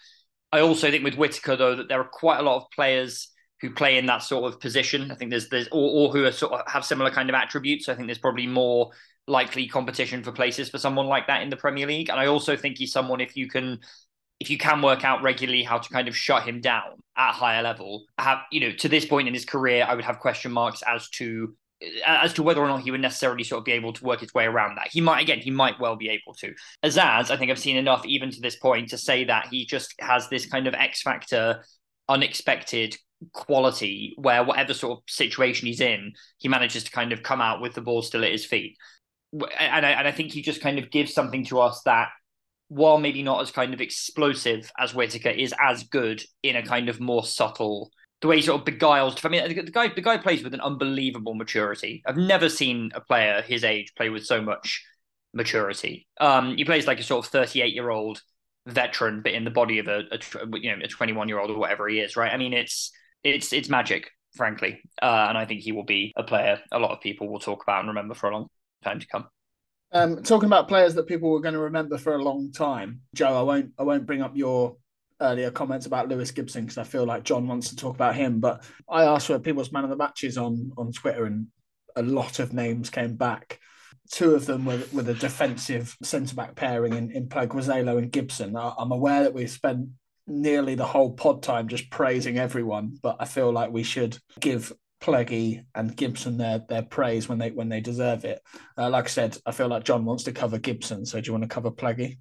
I also think with Whittaker though that there are quite a lot of players who play in that sort of position. I think there's there's or, or who are sort of have similar kind of attributes. I think there's probably more likely competition for places for someone like that in the Premier League. And I also think he's someone if you can if you can work out regularly how to kind of shut him down at higher level, have you know to this point in his career, I would have question marks as to as to whether or not he would necessarily sort of be able to work his way around that. He might again, he might well be able to. Azaz, I think I've seen enough even to this point to say that he just has this kind of X factor, unexpected quality where whatever sort of situation he's in, he manages to kind of come out with the ball still at his feet. And I, and I think he just kind of gives something to us that, while maybe not as kind of explosive as Whittaker, is as good in a kind of more subtle the way he sort of beguiles. I mean, the guy the guy plays with an unbelievable maturity. I've never seen a player his age play with so much maturity. Um, he plays like a sort of 38 year old veteran, but in the body of a, a you know a 21 year old or whatever he is, right? I mean, it's it's it's magic, frankly, uh, and I think he will be a player a lot of people will talk about and remember for a long time to come. Um, talking about players that people were going to remember for a long time, Joe. I won't I won't bring up your earlier comments about Lewis Gibson because I feel like John wants to talk about him. But I asked for people's man of the matches on on Twitter, and a lot of names came back. Two of them were with a defensive centre back pairing in, in Pleguezuelo and Gibson. I'm aware that we've spent nearly the whole pod time just praising everyone, but I feel like we should give Pleggy and Gibson their their praise when they when they deserve it. Uh, like I said, I feel like John wants to cover Gibson, so do you want to cover Pleggy?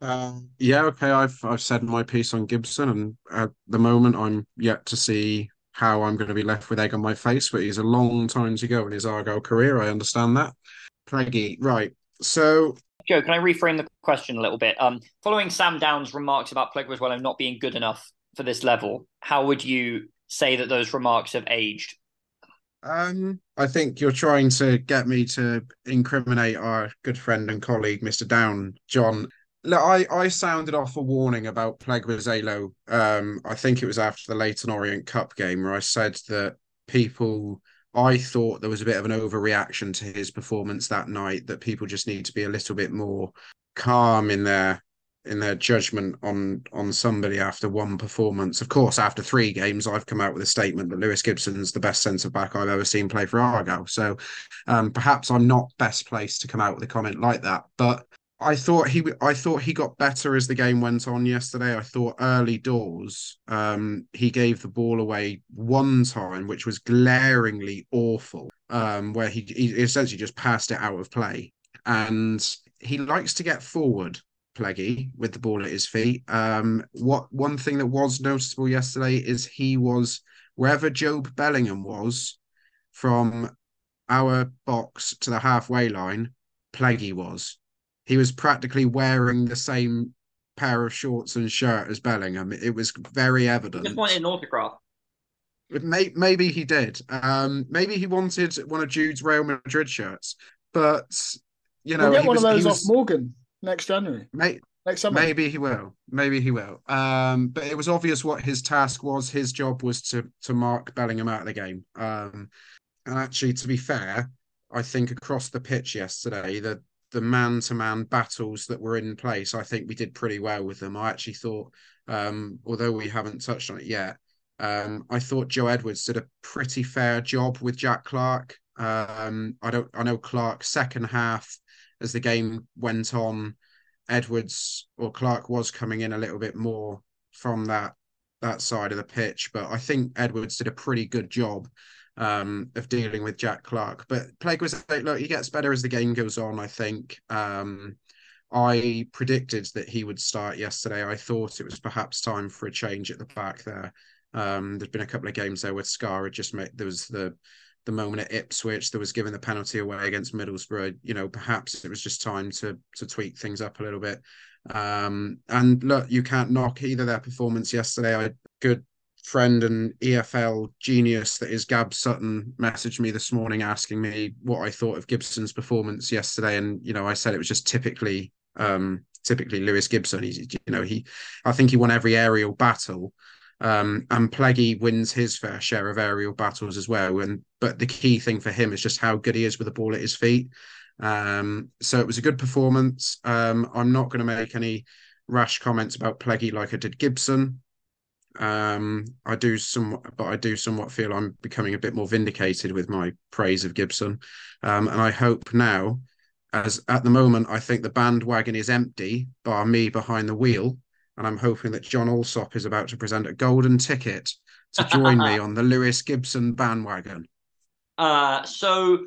Um, yeah, okay. I've I've said my piece on Gibson, and at the moment, I'm yet to see how I'm going to be left with egg on my face. But he's a long time to go in his Argyle career. I understand that. Pleggy, right? So, Joe, can I reframe the question a little bit? Um, following Sam Down's remarks about Pleguezuelo not being good enough for this level, how would you say that those remarks have aged? Um, I think you're trying to get me to incriminate our good friend and colleague, Mr. Down, John. Look, I, I sounded off a warning about Pleguezuelo. Um, I think it was after the Leyton Orient Cup game where I said that people, I thought there was a bit of an overreaction to his performance that night. That people just need to be a little bit more calm in their in their judgment on on somebody after one performance. Of course, after three games, I've come out with a statement that Lewis Gibson's the best centre back I've ever seen play for Argyle. So um, perhaps I'm not best placed to come out with a comment like that. But I thought he I thought he got better as the game went on yesterday. I thought early doors um, he gave the ball away one time, which was glaringly awful, um, where he, he essentially just passed it out of play. And he likes to get forward Pleggy with the ball at his feet. Um, what one thing that was noticeable yesterday is he was wherever Job Bellingham was from our box to the halfway line, Pleggy was. He was practically wearing the same pair of shorts and shirt as Bellingham. It was very evident. He just wanted an autograph. May, maybe he did. Um, maybe he wanted one of Jude's Real Madrid shirts, but you know, we'll get one was, of those was, off Morgan next January. May, next summer. Maybe he will. Maybe he will. Um, but it was obvious what his task was. His job was to to mark Bellingham out of the game. Um, and actually, to be fair, I think across the pitch yesterday, the the man to man battles that were in place, I think we did pretty well with them. I actually thought, um, although we haven't touched on it yet, um, I thought Joe Edwards did a pretty fair job with Jack Clarke. Um, I don't. I know Clarke second half as the game went on Edwards or Clarke was coming in a little bit more from that that side of the pitch, but I think Edwards did a pretty good job um, of dealing with Jack Clarke. But Plague was like, look, he gets better as the game goes on. I think um, I predicted that he would start yesterday. I thought it was perhaps time for a change at the back there. Um, there's been a couple of games there where Scarr had just made there was the the moment at Ipswich that was given the penalty away against Middlesbrough, you know, perhaps it was just time to to tweak things up a little bit. Um, and look, you can't knock either their performance yesterday. I good friend and EFL genius that is Gab Sutton messaged me this morning asking me what I thought of Gibson's performance yesterday, and you know, I said it was just typically um typically Lewis Gibson. He's you know he I think he won every aerial battle. Um, and Pleggy wins his fair share of aerial battles as well. And but the key thing for him is just how good he is with the ball at his feet. Um, so it was a good performance. Um, I'm not going to make any rash comments about Pleggy like I did Gibson. Um, I do some, but I do somewhat feel I'm becoming a bit more vindicated with my praise of Gibson. Um, and I hope now, as at the moment, I think the bandwagon is empty, bar me behind the wheel and I'm hoping that John Alsop is about to present a golden ticket to join me on the Lewis Gibson bandwagon. Uh, so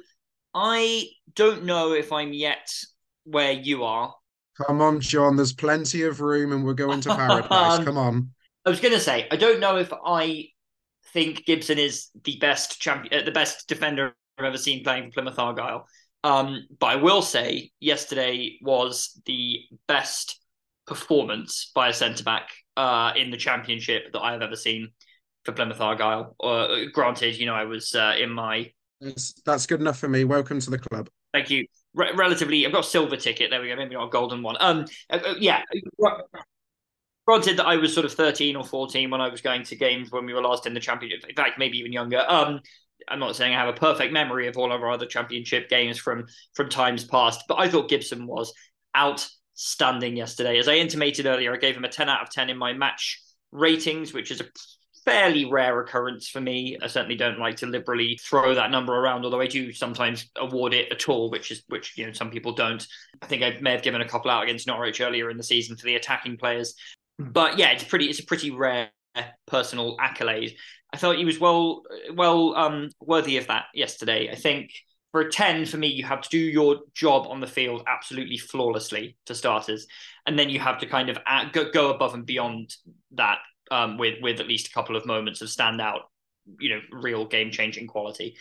I don't know if I'm yet where you are. Come on, John. There's plenty of room, and we're going to paradise. Come on. I was going to say I don't know if I think Gibson is the best champion, uh, the best defender I've ever seen playing for Plymouth Argyle. Um, but I will say yesterday was the best performance by a centre back uh, in the championship that I have ever seen for Plymouth Argyle. Uh, granted, you know, I was uh, in my. That's, that's good enough for me. Welcome to the club. Thank you. re- relatively. I've got a silver ticket. There we go. Maybe not a golden one. Um, uh, uh, yeah. Granted that I was sort of 13 or 14 when I was going to games when we were last in the championship. In fact, maybe even younger. Um, I'm not saying I have a perfect memory of all of our other championship games from from times past, but I thought Gibson was outstanding yesterday. As I intimated earlier, I gave him a 10 out of 10 in my match ratings, which is a fairly rare occurrence for me. I certainly don't like to liberally throw that number around, although I do sometimes award it at all, which is which you know some people don't. I think I may have given a couple out against Norwich earlier in the season for the attacking players, but yeah, it's pretty. It's a pretty rare personal accolade. I thought he was well well um, worthy of that yesterday. I think for a 10 for me you have to do your job on the field absolutely flawlessly for starters and then you have to kind of add, go, go above and beyond that um, with with at least a couple of moments of standout, you know, real game changing quality.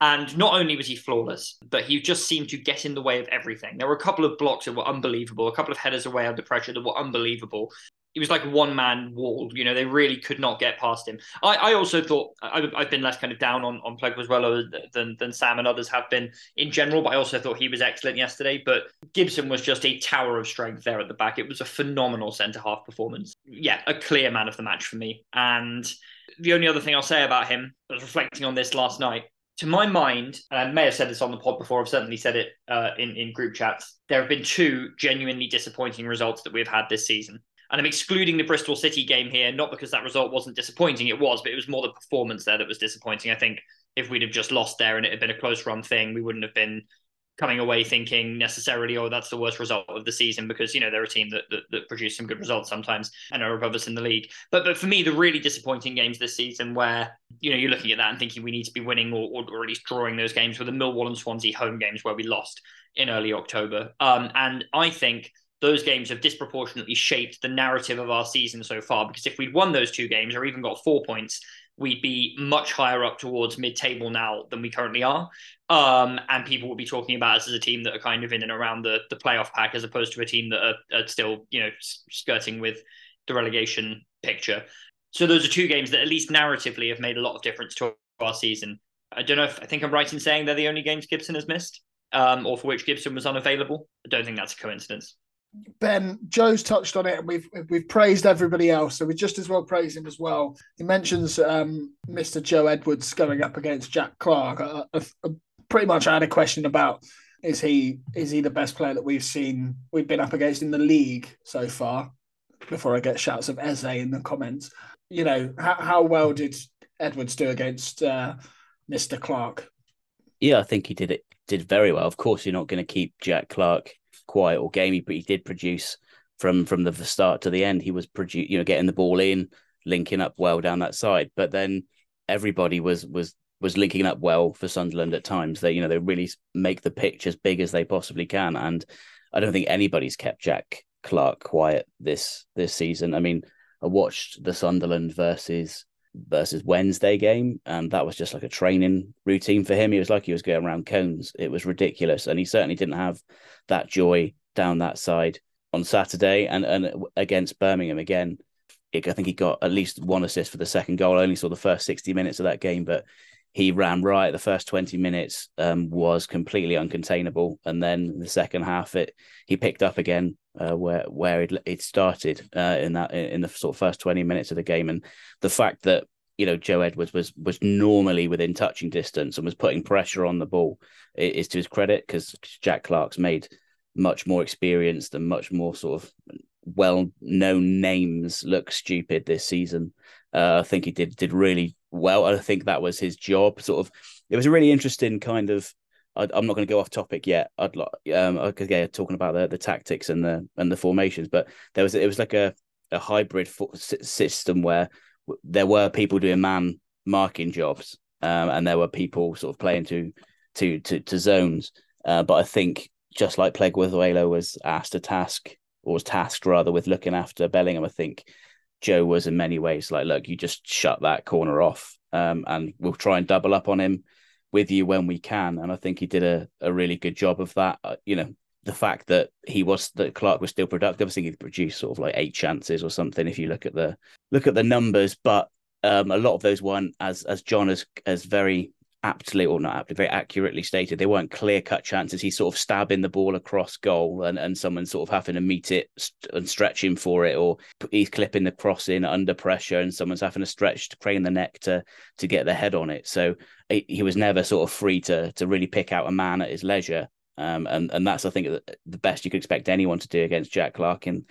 And not only was he flawless, but he just seemed to get in the way of everything. There were a couple of blocks that were unbelievable, a couple of headers away under pressure that were unbelievable. He was like one man wall. You know, they really could not get past him. I, I also thought I, have been less kind of down on on Pleguezuelo than than Sam and others have been in general, but I also thought he was excellent yesterday. But Gibson was just a tower of strength there at the back. It was a phenomenal centre half performance. Yeah, a clear man of the match for me. And the only other thing I'll say about him, I was reflecting on this last night. To my mind, and I may have said this on the pod before, I've certainly said it uh, in, in group chats, there have been two genuinely disappointing results that we've had this season. And I'm excluding the Bristol City game here, not because that result wasn't disappointing, it was, but it was more the performance there that was disappointing. I think if we'd have just lost there and it had been a close run thing, we wouldn't have been coming away thinking necessarily, oh, that's the worst result of the season because you know they're a team that that, that produce some good results sometimes and are above us in the league. But but for me, the really disappointing games this season, where you know you're looking at that and thinking we need to be winning or, or, or at least drawing those games, were the Millwall and Swansea home games where we lost in early October. Um, and I think those games have disproportionately shaped the narrative of our season so far. Because if we'd won those two games or even got four points, we'd be much higher up towards mid-table now than we currently are. Um, and people would be talking about us as a team that are kind of in and around the, the playoff pack, as opposed to a team that are, are still, you know, skirting with the relegation picture. So those are two games that, at least narratively, have made a lot of difference to our season. I don't know if I think I'm right in saying they're the only games Gibson has missed, um, or for which Gibson was unavailable. I don't think that's a coincidence. Ben, Joe's touched on it, and we've we've praised everybody else, so we just as well praise him as well. He mentions um, Mr. Joe Edwards going up against Jack Clarke. Pretty much I had a question about is he is he the best player that we've seen we've been up against in the league so far? Before I get shouts of Eze in the comments, you know how, how well did Edwards do against uh, Mr. Clarke? Yeah, I think he did it did very well. Of course, you're not going to keep Jack Clarke quiet or gamey, but he did produce from from the start to the end. He was produ- you know, getting the ball in, linking up well down that side. But then everybody was was was linking up well for Sunderland at times. They you know they really make the pitch as big as they possibly can, and I don't think anybody's kept Jack Clarke quiet this this season. I mean, I watched the Sunderland versus versus Wednesday game, and that was just like a training routine for him. He was like he was going around cones. It was ridiculous, and he certainly didn't have that joy down that side on Saturday. And and against Birmingham again, I think he got at least one assist for the second goal. I only saw the first sixty minutes of that game, but he ran right. The first twenty minutes um, was completely uncontainable, and then the second half, it he picked up again uh, where where it, it started uh, in that in the sort of first twenty minutes of the game, and the fact that you know Joe Edwards was was normally within touching distance and was putting pressure on the ball is to his credit because Jack Clarke's made much more experienced and much more sort of well known names look stupid this season. Uh, I think he did did really well. I think that was his job. Sort of, it was a really interesting kind of. I, am not going to go off topic yet. I'd like, um, okay, talking about the, the tactics and the and the formations, but there was it was like a a hybrid system where there were people doing man marking jobs, um, and there were people sort of playing to to to, to zones. Uh, but I think just like Pleguezuelo was asked a task or was tasked rather with looking after Bellingham, I think Joe was in many ways like, look, you just shut that corner off, um, and we'll try and double up on him with you when we can. And I think he did a, a really good job of that. Uh, you know, the fact that he was that Clarke was still productive. I think he produced sort of like eight chances or something if you look at the look at the numbers. But um, a lot of those weren't as as John has has very aptly or not aptly, very accurately stated. They weren't clear cut chances. He's sort of stabbing the ball across goal and, and someone sort of having to meet it and stretch him for it, or he's clipping the cross in under pressure and someone's having to stretch to crane the neck to to get the head on it. So he, was never sort of free to to really pick out a man at his leisure. Um, and and that's I think the best you could expect anyone to do against Jack Clarke in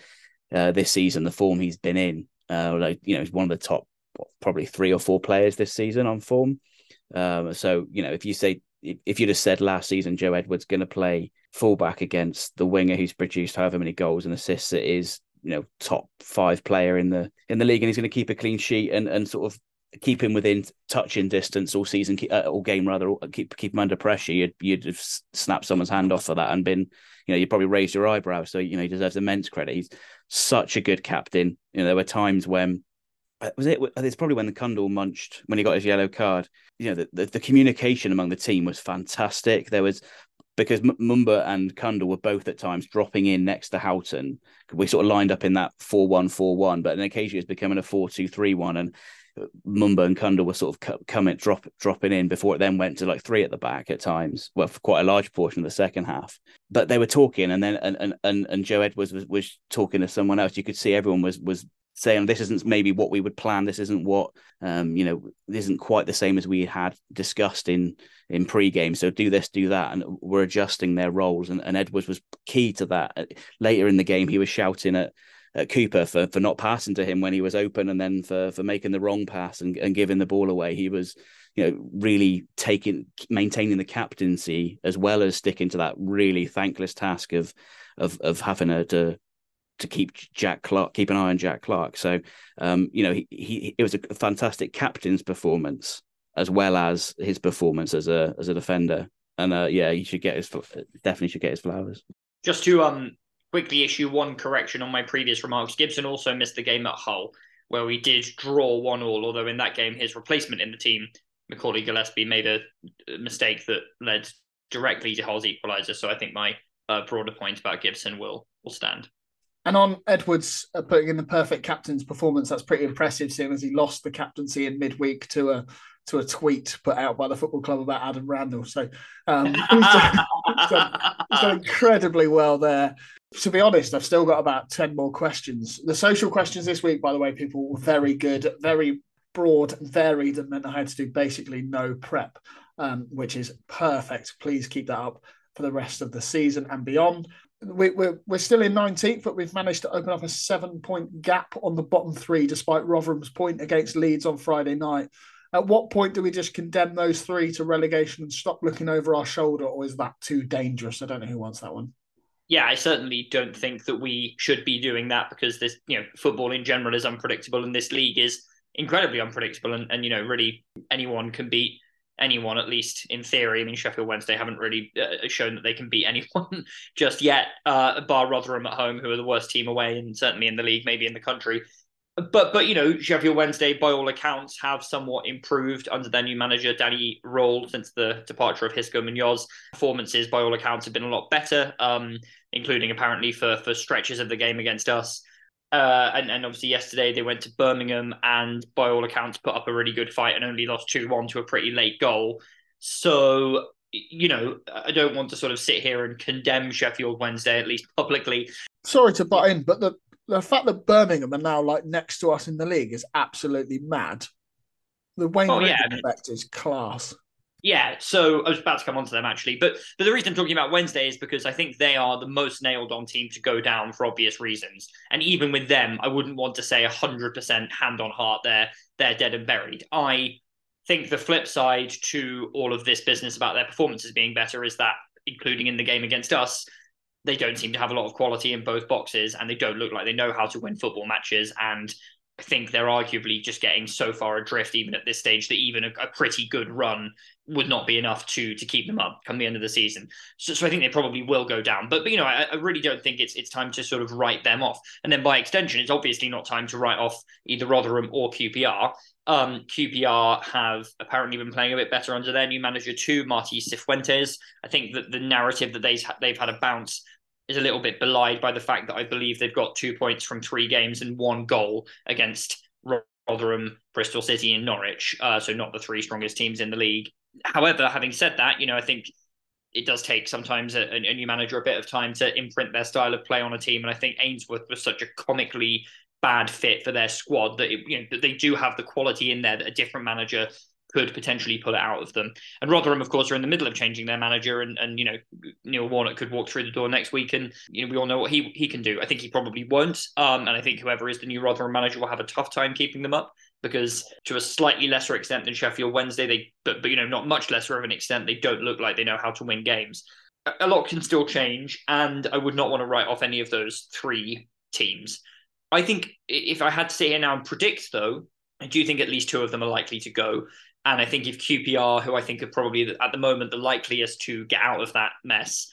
uh, this season. The form he's been in, uh, like you know, he's one of the top probably three or four players this season on form. Um, so you know, if you say if you'd have said last season Joe Edwards going to play fullback against the winger who's produced however many goals and assists it is, you know, top five player in the in the league, and he's going to keep a clean sheet and and sort of keep him within touching distance all season, uh, all game rather, keep keep him under pressure. You'd you'd have snapped someone's hand off for that and been, you know, you'd probably raised your eyebrow. So you know, he deserves immense credit. He's such a good captain. You know, there were times when was it? It's probably when the Cundle munched when he got his yellow card. You know, the, the, the communication among the team was fantastic. There was because M- Mumba and Cundle were both at times dropping in next to Houghton. We sort of lined up in that 4 1 4 1, but then occasionally it's becoming a 4 2 3 1. And uh, Mumba and Cundle were sort of coming, drop, dropping in before it then went to like three at the back at times. Well, for quite a large portion of the second half. But they were talking, and then and and and, and Joe Edwards was, was talking to someone else. You could see everyone was was saying this isn't maybe what we would plan. This isn't what um you know isn't quite the same as we had discussed in in pre-game so do this do that. And we're adjusting their roles. And, and edwards was key to that. Uh, later in the game he was shouting at, at cooper for for not passing to him when he was open and then for for making the wrong pass and, and giving the ball away. He was you know really taking maintaining the captaincy as well as sticking to that really thankless task of of of having to, to keep Jack Clarke, keep an eye on Jack Clarke. So, um, you know, he, he it was a fantastic captain's performance as well as his performance as a as a defender. And uh, yeah, he should get his definitely should get his flowers. Just to um quickly issue one correction on my previous remarks. Gibson also missed the game at Hull, where we did draw one all. Although in that game, his replacement in the team, Macaulay Gillespie, made a mistake that led directly to Hull's equaliser. So I think my uh, broader point about Gibson will will stand. And on Edwards uh, putting in the perfect captain's performance, that's pretty impressive, seeing as he lost the captaincy in midweek to a to a tweet put out by the football club about Adam Randall. So um, he's, done, he's, done, he's, done, incredibly well there. To be honest, I've still got about 10 more questions. The social questions this week, by the way, people were very good, very broad, varied, and meant I had to do basically no prep, um, which is perfect. Please keep that up for the rest of the season and beyond we, we're, we're still in 19th, but we've managed to open up a seven point gap on the bottom three, despite Rotherham's point against Leeds on Friday night. At what point do we just condemn those three to relegation and stop looking over our shoulder, or is that too dangerous? I don't know who wants that one. Yeah, I certainly don't think that we should be doing that because this, you know, football in general is unpredictable, and this league is incredibly unpredictable, and, and you know, really anyone can beat anyone, at least in theory. I mean, Sheffield Wednesday haven't really uh, shown that they can beat anyone just yet, uh, bar Rotherham at home, who are the worst team away, and certainly in the league, maybe in the country. But but you know, Sheffield Wednesday, by all accounts, have somewhat improved under their new manager Danny Röhl since the departure of Xisco Munoz. Performances, by all accounts, have been a lot better, um, including apparently for for stretches of the game against us. Uh, and, and obviously yesterday they went to Birmingham and by all accounts put up a really good fight and only lost 2-1 to a pretty late goal. So, you know, I don't want to sort of sit here and condemn Sheffield Wednesday, at least publicly. Sorry to butt in, but the, the fact that Birmingham are now like next to us in the league is absolutely mad. The Wayne oh, yeah. effect is class. Yeah, so I was about to come on to them actually, but but the reason I'm talking about Wednesday is because I think they are the most nailed on team to go down for obvious reasons. And even with them, I wouldn't want to say hundred percent hand on heart they're they're dead and buried. I think the flip side to all of this business about their performances being better is that, including in the game against us, they don't seem to have a lot of quality in both boxes, and they don't look like they know how to win football matches. And think they're arguably just getting so far adrift, even at this stage, that even a, a, pretty good run would not be enough to to keep them up come the end of the season. So, so I think they probably will go down. But, but you know, I, I, really don't think it's it's time to sort of write them off. And then by extension, it's obviously not time to write off either Rotherham or QPR. Um, QPR have apparently been playing a bit better under their new manager too, Marti Cifuentes. I think that the narrative that they've they've had a bounce is a little bit belied by the fact that I believe they've got two points from three games and one goal against Rotherham, Bristol City, and Norwich. Uh, so not the three strongest teams in the league. however, having said that, you know, I think it does take sometimes a, a, new manager a bit of time to imprint their style of play on a team. And I think Ainsworth was such a comically bad fit for their squad that it, you know that they do have the quality in there that a different manager could potentially pull it out of them. And Rotherham, of course, are in the middle of changing their manager, and and you know Neil Warnock could walk through the door next week, and you know we all know what he he can do. I think he probably won't, um, and I think whoever is the new Rotherham manager will have a tough time keeping them up because to a slightly lesser extent than Sheffield Wednesday, they but but you know not much lesser of an extent, they don't look like they know how to win games. A lot can still change, and I would not want to write off any of those three teams. I think if I had to sit here now and predict, though, I do think at least two of them are likely to go. And I think if QPR, who I think are probably at the moment the likeliest to get out of that mess,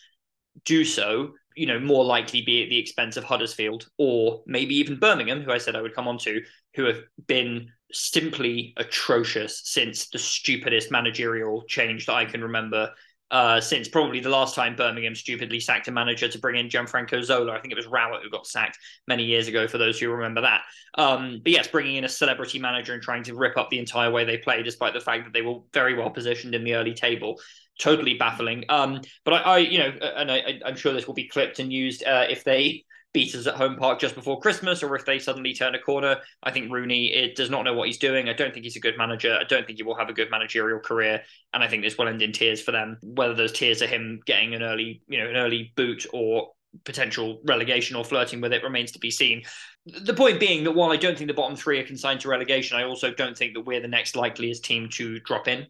do so, you know, more likely be at the expense of Huddersfield or maybe even Birmingham, who I said I would come on to, who have been simply atrocious since the stupidest managerial change that I can remember uh, since probably the last time Birmingham stupidly sacked a manager to bring in Gianfranco Zola. I think it was Rowett who got sacked many years ago, for those who remember that. Um, but yes, bringing in a celebrity manager and trying to rip up the entire way they play, despite the fact that they were very well positioned in the early table. Totally baffling. Um, but I, I, you know, and I, am sure this will be clipped and used uh, if they beat us at home park just before Christmas, or if they suddenly turn a corner. I think Rooney it does not know what he's doing. I don't think he's a good manager. I don't think he will have a good managerial career, and I think this will end in tears for them. Whether those tears are him getting an early, you know, an early boot or potential relegation or flirting with it remains to be seen. The point being that while I don't think the bottom three are consigned to relegation, I also don't think that we're the next likeliest team to drop in.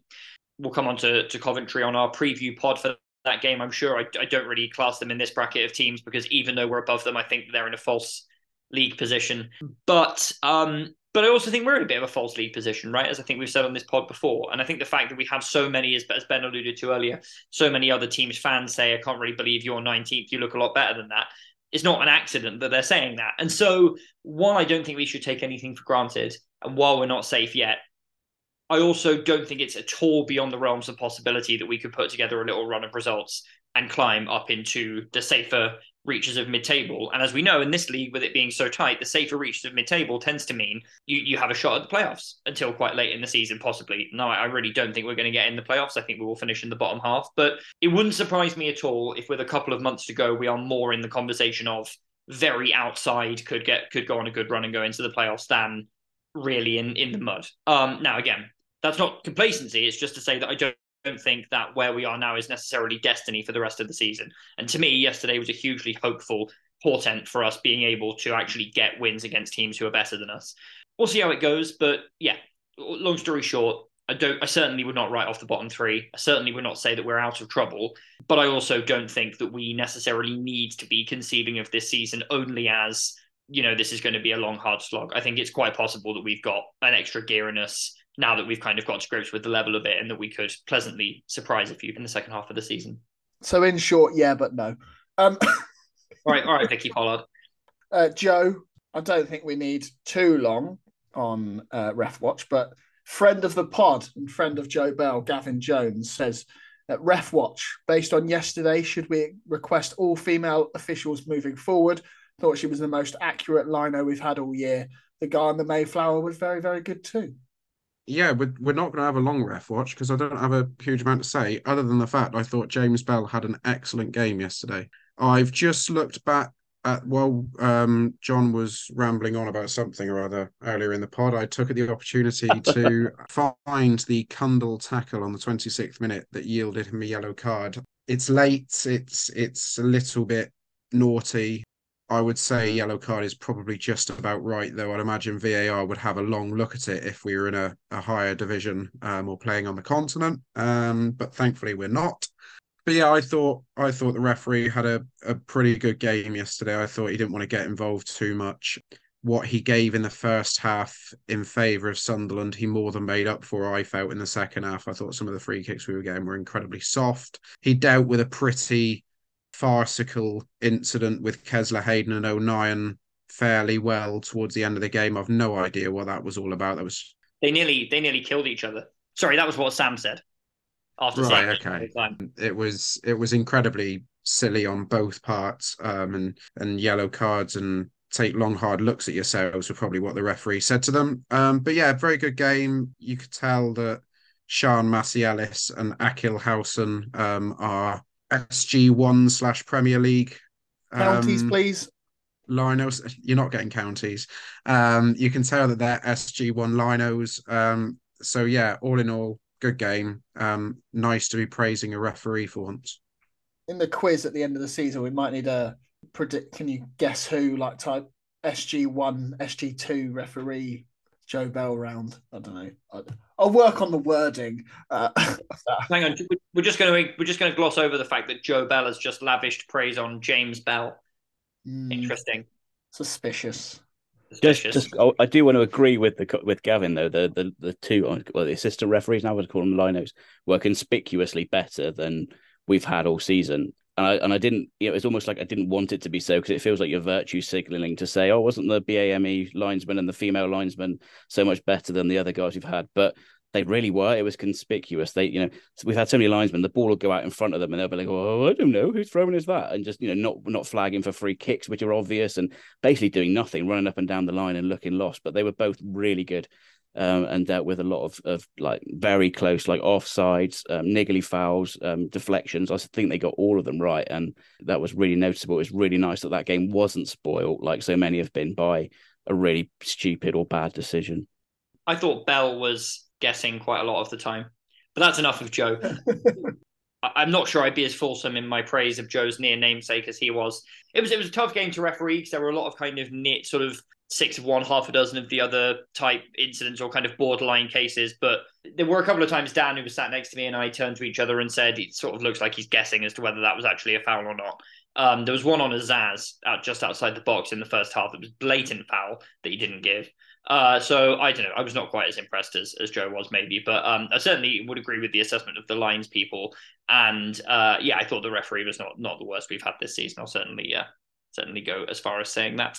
We'll come on to, to Coventry on our preview pod for that game. I'm sure I, I don't really class them in this bracket of teams because even though we're above them, I think they're in a false league position. But um, but I also think we're in a bit of a false league position, right? As I think we've said on this pod before. And I think the fact that we have so many, as, as Ben alluded to earlier, so many other teams' fans say, I can't really believe you're 19th, you look a lot better than that. It's not an accident that they're saying that. And so while I don't think we should take anything for granted, and while we're not safe yet, I also don't think it's at all beyond the realms of possibility that we could put together a little run of results and climb up into the safer reaches of mid-table. And as we know in this league, with it being so tight, the safer reaches of mid-table tends to mean you, you have a shot at the playoffs until quite late in the season, possibly. No, I really don't think we're going to get in the playoffs. I think we will finish in the bottom half. But it wouldn't surprise me at all if with a couple of months to go, we are more in the conversation of very outside could get could go on a good run and go into the playoffs than really in in the mud. Um, now again, that's not complacency. It's just to say that I don't don't think that where we are now is necessarily destiny for the rest of the season. And to me, yesterday was a hugely hopeful portent for us being able to actually get wins against teams who are better than us. We'll see how it goes, but yeah, long story short, I don't I certainly would not write off the bottom 3. I certainly would not say that we're out of trouble, but I also don't think that we necessarily need to be conceiving of this season only as you know, this is going to be a long, hard slog. I think it's quite possible that we've got an extra gear in us now that we've kind of got to grips with the level of it and that we could pleasantly surprise a few in the second half of the season. So, in short, yeah, but no. Um, all right, all right, Vicky Pollard. Uh, Joe, I don't think we need too long on uh, Ref Watch, but friend of the pod and friend of Joe Bell, Gavin Jones, says at Ref Watch, based on yesterday, should we request all female officials moving forward? Thought she was the most accurate liner we've had all year. The guy on the Mayflower was very, very good too yeah, we're, we're not going to have a long ref watch because I don't have a huge amount to say, other than the fact I thought James Bell had an excellent game yesterday. I've just looked back at while um, John was rambling on about something or other earlier in the pod, I took the opportunity to find the Cundle tackle on the 26th minute that yielded him a yellow card. It's late, it's it's a little bit naughty. I would say yellow card is probably just about right, though. I'd imagine VAR would have a long look at it if we were in a, a higher division um, or playing on the continent. Um, but thankfully, we're not. But yeah, I thought I thought the referee had a, a pretty good game yesterday. I thought he didn't want to get involved too much. What he gave in the first half in favour of Sunderland, he more than made up for. I felt in the second half. I thought some of the free kicks we were getting were incredibly soft. He dealt with a pretty farcical incident with Kesler Hayden and O'Nien fairly well towards the end of the game. I've no idea what that was all about. That was they nearly they nearly killed each other. Sorry, that was what Sam said. After right, okay. It was it was incredibly silly on both parts, um, and and yellow cards and take long hard looks at yourselves were probably what the referee said to them. Um, but yeah, very good game. You could tell that Sean Massielis and Akil Hausen um, are SG1 slash Premier League. Counties, um, please. Linos, you're not getting counties. Um, you can tell that they're SG1 Linos. Um, so yeah, all in all, good game. Um, nice to be praising a referee for once. In the quiz at the end of the season, we might need a predict. Can you guess who? Like type SG1, SG2 referee Joe Bell round. I don't know. I'll work on the wording. Uh, Hang on, we're just going to we're just going to gloss over the fact that Joe Bell has just lavished praise on James Bell. Mm, Interesting. Suspicious. Just, just, oh, I do want to agree with the with Gavin though. The the the two, well, the assistant referees now I would call them linos were conspicuously better than we've had all season and I and I didn't. You know, it was almost like I didn't want it to be so because it feels like you're virtue signaling to say, "Oh, wasn't the BAME linesman and the female linesman so much better than the other guys we've had?" But they really were. It was conspicuous. They, you know, we've had so many linesmen. The ball will go out in front of them, and they'll be like, "Oh, I don't know who's throwing is that," and just you know, not not flagging for free kicks, which are obvious, and basically doing nothing, running up and down the line and looking lost. But they were both really good um, and dealt with a lot of, of like very close, like offsides, um, niggly fouls, um, deflections. I think they got all of them right, and that was really noticeable. It was really nice that that game wasn't spoiled like so many have been by a really stupid or bad decision. I thought Bell was guessing quite a lot of the time, but that's enough of Joe. I'm not sure I'd be as fulsome in my praise of Joe's near namesake as he was. It was it was a tough game to referee because there were a lot of kind of neat sort of six of one, half a dozen of the other type incidents or kind of borderline cases. But there were a couple of times Dan, who was sat next to me, and I turned to each other and said, it sort of looks like he's guessing as to whether that was actually a foul or not. Um, there was one on Azaz out just outside the box in the first half that was blatant foul that he didn't give. Uh, so I don't know. I was not quite as impressed as, as Joe was, maybe, but um, I certainly would agree with the assessment of the lines people. And uh, yeah, I thought the referee was not not the worst we've had this season. I'll certainly uh, certainly go as far as saying that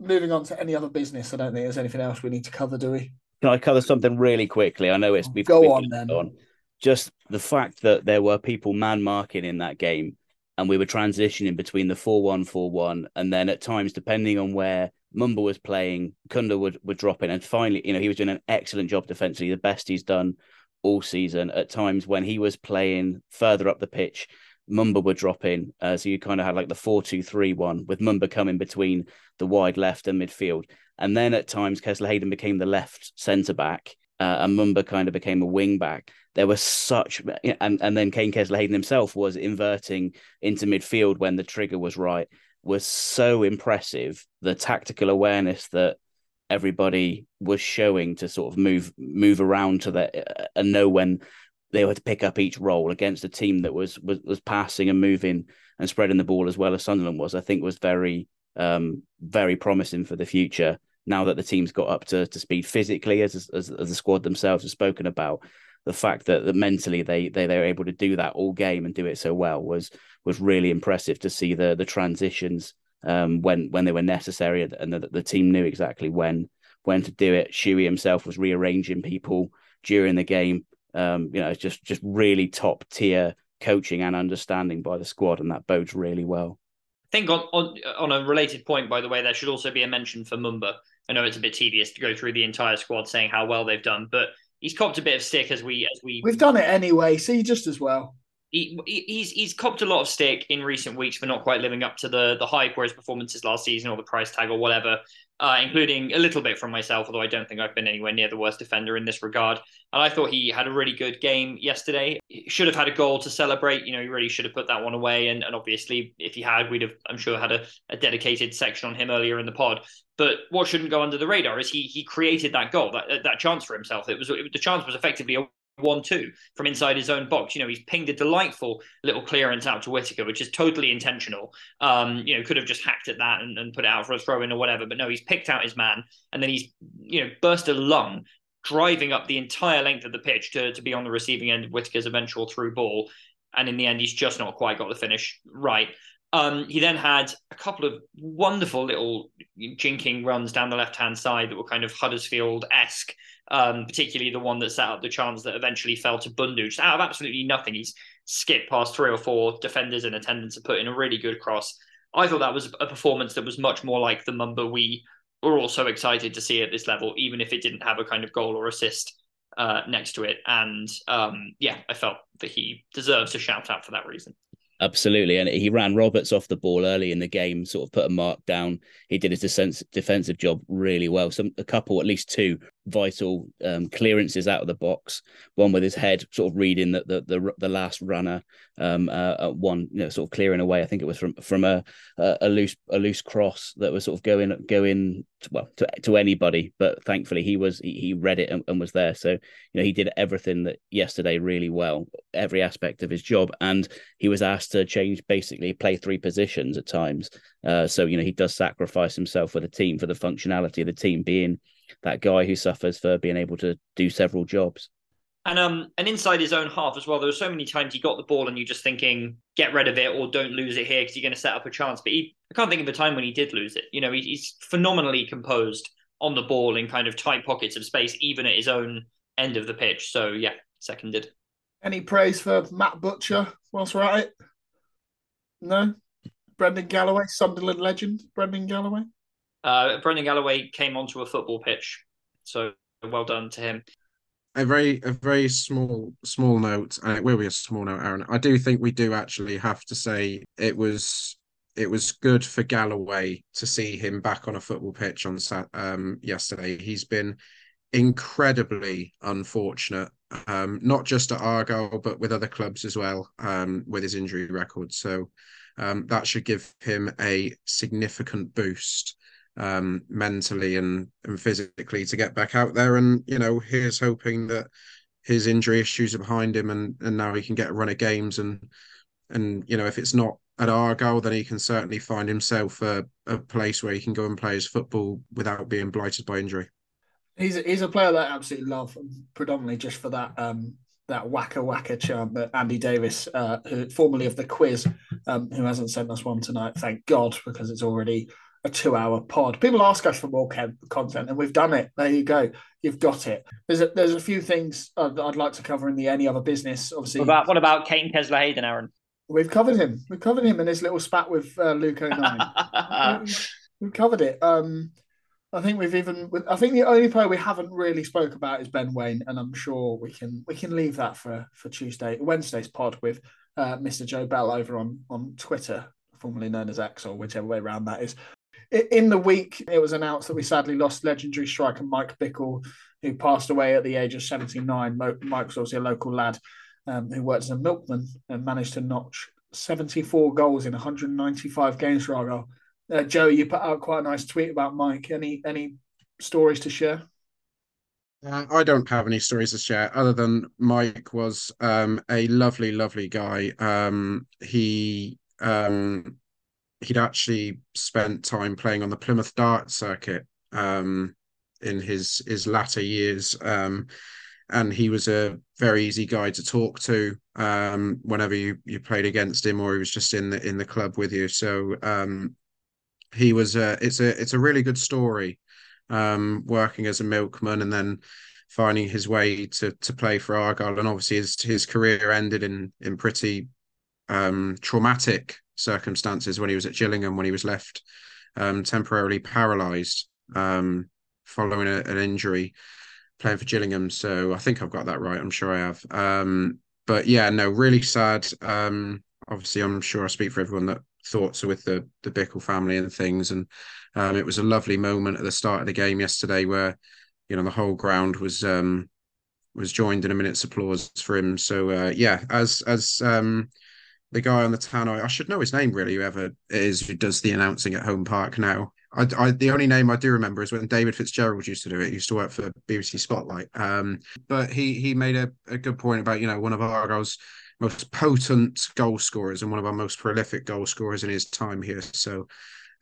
moving on to any other business, I don't think there's anything else we need to cover, do we? Can I cover something really quickly? I know it's oh, we've go we've on then. On. Just the fact that there were people man marking in that game, and we were transitioning between the four one four one, and then at times, depending on where Mumba was playing, Cundle would would drop in, and finally, you know, he was doing an excellent job defensively, the best he's done all season. At times when he was playing further up the pitch, Mumba would drop in. Uh, so you kind of had like the 4 2 3 1 with Mumba coming between the wide left and midfield. And then at times, Kesler Hayden became the left centre back uh, and Mumba kind of became a wing back. There was such, and, and then Kaine Kesler Hayden himself was inverting into midfield when the trigger was right, was so impressive. The tactical awareness that everybody was showing to sort of move move around to the uh, and know when they were to pick up each role against a team that was was, was passing and moving and spreading the ball as well as Sunderland was, I think was very um, very promising for the future. Now that the team's got up to, to speed physically, as, as as the squad themselves have spoken about, the fact that, that mentally they they they were able to do that all game and do it so well was was really impressive to see the the transitions um, when when they were necessary and the, the team knew exactly when when to do it. Shuey himself was rearranging people during the game um, you know, it's just just really top tier coaching and understanding by the squad, and that bodes really well. I think on, on on a related point, by the way, there should also be a mention for Mumba. I know it's a bit tedious to go through the entire squad saying how well they've done, but he's copped a bit of stick as we as we we've done it anyway. See, just as well. He, he's he's copped a lot of stick in recent weeks for not quite living up to the the hype his performances last season or the price tag or whatever uh, including a little bit from myself, although I don't think I've been anywhere near the worst defender in this regard. And I thought he had a really good game yesterday. He should have had a goal to celebrate. You know, he really should have put that one away. And, and obviously, if he had, we'd have, I'm sure, had a, a dedicated section on him earlier in the pod. But what shouldn't go under the radar is he he created that goal, that that chance for himself. It was it, the chance was effectively a one two from inside his own box. You know, he's pinged a delightful little clearance out to Whittaker, which is totally intentional. Um, you know, could have just hacked at that and, and put it out for a throw in or whatever. But no, he's picked out his man and then he's, you know, burst a lung, driving up the entire length of the pitch to, to be on the receiving end of Whittaker's eventual through ball. And in the end, he's just not quite got the finish right. Um, he then had a couple of wonderful little jinking runs down the left hand side that were kind of Huddersfield esque um, particularly the one that set up the chance that eventually fell to Bundu. Just out of absolutely nothing, he's skipped past three or four defenders in attendance and put in a really good cross. I thought that was a performance that was much more like the Mumba we were also excited to see at this level, even if it didn't have a kind of goal or assist uh, next to it. And um, yeah, I felt that he deserves a shout out for that reason. Absolutely, and he ran Roberts off the ball early in the game, sort of put a mark down. He did his defensive job really well. Some a couple, at least two vital um, clearances out of the box. One with his head sort of reading the the the, the last runner. Um, uh, one you know sort of clearing away. I think it was from from a a loose a loose cross that was sort of going going well to, to anybody. But thankfully he was he, he read it and, and was there. So you know he did everything that yesterday really well, every aspect of his job, and he was asked to change basically play three positions at times. Uh, so you know he does sacrifice himself for the team for the functionality of the team being that guy who suffers for being able to do several jobs. And um, and inside his own half as well. There were so many times he got the ball and you're just thinking, get rid of it or don't lose it here because you're going to set up a chance. But he, I can't think of a time when he did lose it. You know, he, he's phenomenally composed on the ball in kind of tight pockets of space, even at his own end of the pitch. So yeah, seconded. Any praise for Matt Butcher whilst we're at it? No. Brendan Galloway, Sunderland legend. Brendan Galloway. Uh, Brendan Galloway came onto a football pitch, so well done to him. A very, a very small, small note, and it will be a small note, Aaron. I do think we do actually have to say it was, it was good for Galloway to see him back on a football pitch on um, yesterday. He's been incredibly unfortunate, um, not just at Argyle, but with other clubs as well, um, with his injury record. So um, that should give him a significant boost um, mentally and and physically to get back out there. And you know, here's hoping that his injury issues are behind him, and and now he can get a run of games. And and you know, if it's not at Argyle, then he can certainly find himself a, a place where he can go and play his football without being blighted by injury. He's a, he's a player that I absolutely love, predominantly just for that um, that wacka wacka chant that Andy Davis, uh, who, formerly of the quiz, um, who hasn't sent us one tonight, thank God, because it's already a two hour pod. People ask us for more content, and we've done it. There you go. You've got it. There's a, there's a few things I'd, I'd like to cover in the any other business. Obviously, what about what about Kaine Kesler-Hayden, Aaron? We've covered him. We've covered him in his little spat with uh, Luke O'Nien. we've covered it. Um, I think we've even. I think the only player we haven't really spoke about is Ben Waine, and I'm sure we can we can leave that for for Tuesday, Wednesday's pod with uh, Mr. Joe Bell over on on Twitter, formerly known as X, or whichever way around that is in the week, it was announced that we sadly lost legendary striker Mike Bickle, who passed away at the age of 79. Mike was obviously a local lad um, who worked as a milkman and managed to notch 74 goals in 195 games for Argyle. Uh, Joe, you put out quite a nice tweet about Mike. Any any stories to share? Uh, I don't have any stories to share other than Mike was um, a lovely, lovely guy. Um, he um, he'd actually spent time playing on the Plymouth Dart circuit um, in his his latter years, um, and he was a very easy guy to talk to um, whenever you you played against him or he was just in the in the club with you. So um, he was a it's a it's a really good story um, working as a milkman and then finding his way to to play for Argyle and obviously his his career ended in in pretty um, traumatic circumstances when he was at Gillingham when he was left um, temporarily paralysed um, following a, an injury playing for Gillingham. So I think I've got that right. I'm sure I have. Um, but yeah, no, really sad. Um, obviously, I'm sure I speak for everyone that thoughts are with the the Bickle family and things. And um, it was a lovely moment at the start of the game yesterday where you know the whole ground was um, was joined in a minute's applause for him. So uh, yeah, as as um, the guy on the tannoy. I should know his name really, whoever it is who does the announcing at Home Park now. I, I, the only name I do remember is when David Fitzgerald used to do it. He used to work for BBC Spotlight. Um, but he he made a, a good point about you know one of Argyle's most potent goal scorers and one of our most prolific goal scorers in his time here. So,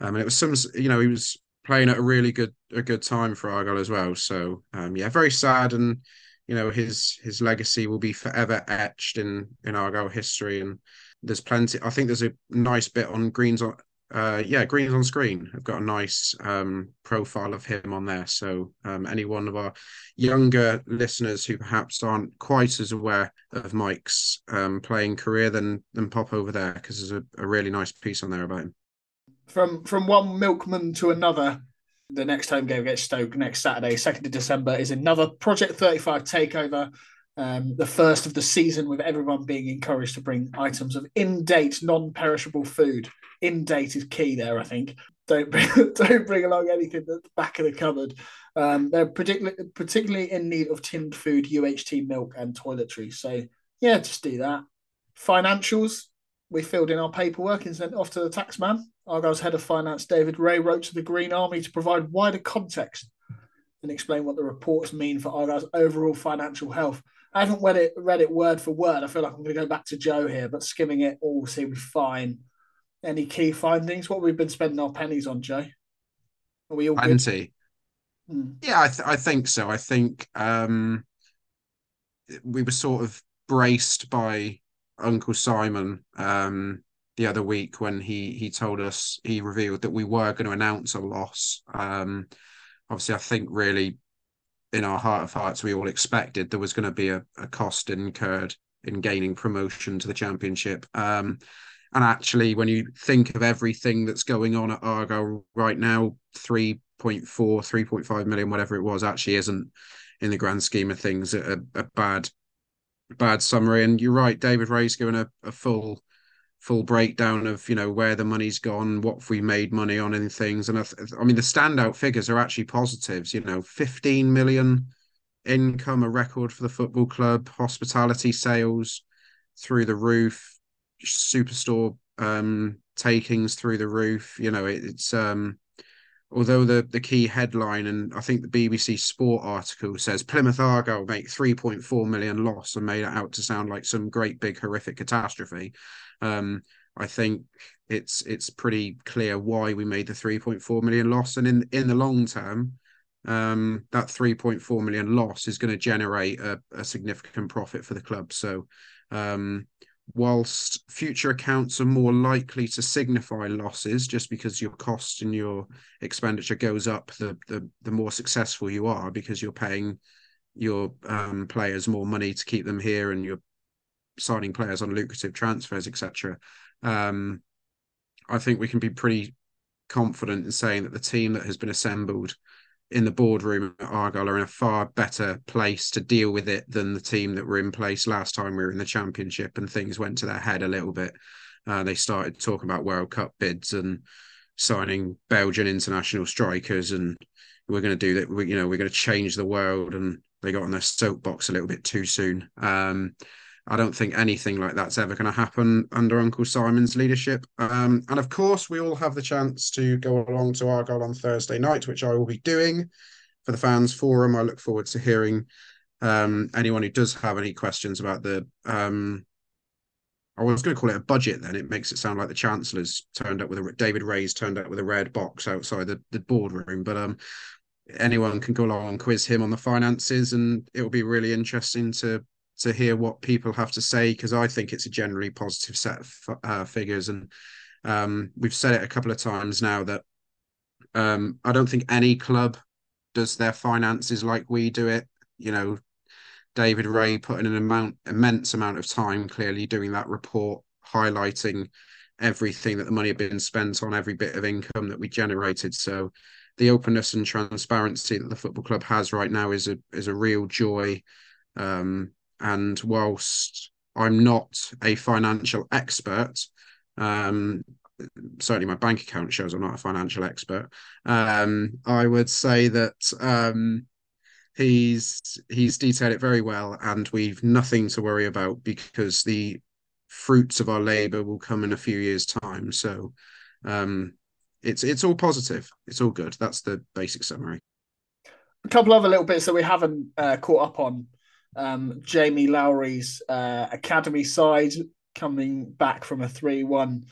um, and it was some you know he was playing at a really good a good time for Argyle as well. So um, yeah, very sad and you know his his legacy will be forever etched in in Argyle history and there's plenty. I think there's a nice bit on Greens on. Uh, yeah, Greens on screen. I've got a nice um, profile of him on there. So um, any one of our younger listeners who perhaps aren't quite as aware of Mike's um, playing career, then then pop over there because there's a, a really nice piece on there about him. From from one milkman to another, The next home game against Stoke next Saturday, 2nd of December, is another Project 35 takeover. Um, the first of the season, with everyone being encouraged to bring items of in date, non perishable food. In date is key there, I think. Don't bring, don't bring along anything at the back of the cupboard. Um, they're particularly, particularly in need of tinned food, UHT milk, and toiletries. So, yeah, just do that. Financials, we filled in our paperwork and sent off to the taxman. Argyle's head of finance, David Ray, wrote to the Green Army to provide wider context and explain what the reports mean for Argyle's overall financial health. I haven't read it, read it word for word. I feel like I'm going to go back to Joe here, but skimming it all seemed fine. Any key findings? What we've we been spending our pennies on, Joe? Are we all? Plenty. Hmm. Yeah, I, th- I think so. I think um, we were sort of braced by Uncle Simon um, the other week when he he told us he revealed that we were going to announce a loss. Um, obviously, I think really in our heart of hearts we all expected there was going to be a, a cost incurred in gaining promotion to the championship. Um, and actually, when you think of everything that's going on at Argo right now, 3.4, 3.5 million, whatever it was, actually isn't in the grand scheme of things a, a bad bad summary. And you're right, David Ray's given a, a full full breakdown of you know where the money's gone, what we made money on, and things. And I, th- I mean, the standout figures are actually positives. You know, 15 million income, a record for the football club, hospitality sales through the roof, superstore um, takings through the roof. You know, it, it's um, although the the key headline and I think the BBC Sport article says Plymouth Argyle make 3.4 million loss and made it out to sound like some great big horrific catastrophe. Um, I think it's it's pretty clear why we made the 3.4 million loss, and in in the long term, um, that 3.4 million loss is going to generate a, a significant profit for the club. So. Um, whilst future accounts are more likely to signify losses just because your cost and your expenditure goes up the the, the more successful you are because you're paying your um, players more money to keep them here and you're signing players on lucrative transfers etc um, i think we can be pretty confident in saying that the team that has been assembled in the boardroom at Argyle are in a far better place to deal with it than the team that were in place last time we were in the championship and things went to their head a little bit. Uh, they started talking about World Cup bids and signing Belgian international strikers, and we're going to do that. We, you know, we're going to change the world, and they got on their soapbox a little bit too soon. Um, I don't think anything like that's ever going to happen under Uncle Simon's leadership. Um, and of course, we all have the chance to go along to Argyle on Thursday night, which I will be doing for the fans forum. I look forward to hearing um, anyone who does have any questions about the. Um, I was going to call it a budget. Then it makes it sound like the chancellor's turned up with a David Ray's turned up with a red box outside the, the boardroom. But um, anyone can go along and quiz him on the finances, and it will be really interesting to to hear what people have to say because I think it's a generally positive set of uh, figures, and um, we've said it a couple of times now that um, I don't think any club does their finances like we do it. You know, David Ray put in an amount immense amount of time clearly doing that report, highlighting everything that the money had been spent on, every bit of income that we generated. So the openness and transparency that the football club has right now is a is a real joy. Um, and whilst I'm not a financial expert, um, certainly my bank account shows I'm not a financial expert. Um, I would say that um, he's he's detailed it very well, and we've nothing to worry about because the fruits of our labour will come in a few years' time. So um, it's it's all positive. It's all good. That's the basic summary. A couple of other little bits that we haven't uh, caught up on. Um, Jamie Lowry's uh, academy side coming back from a 3 1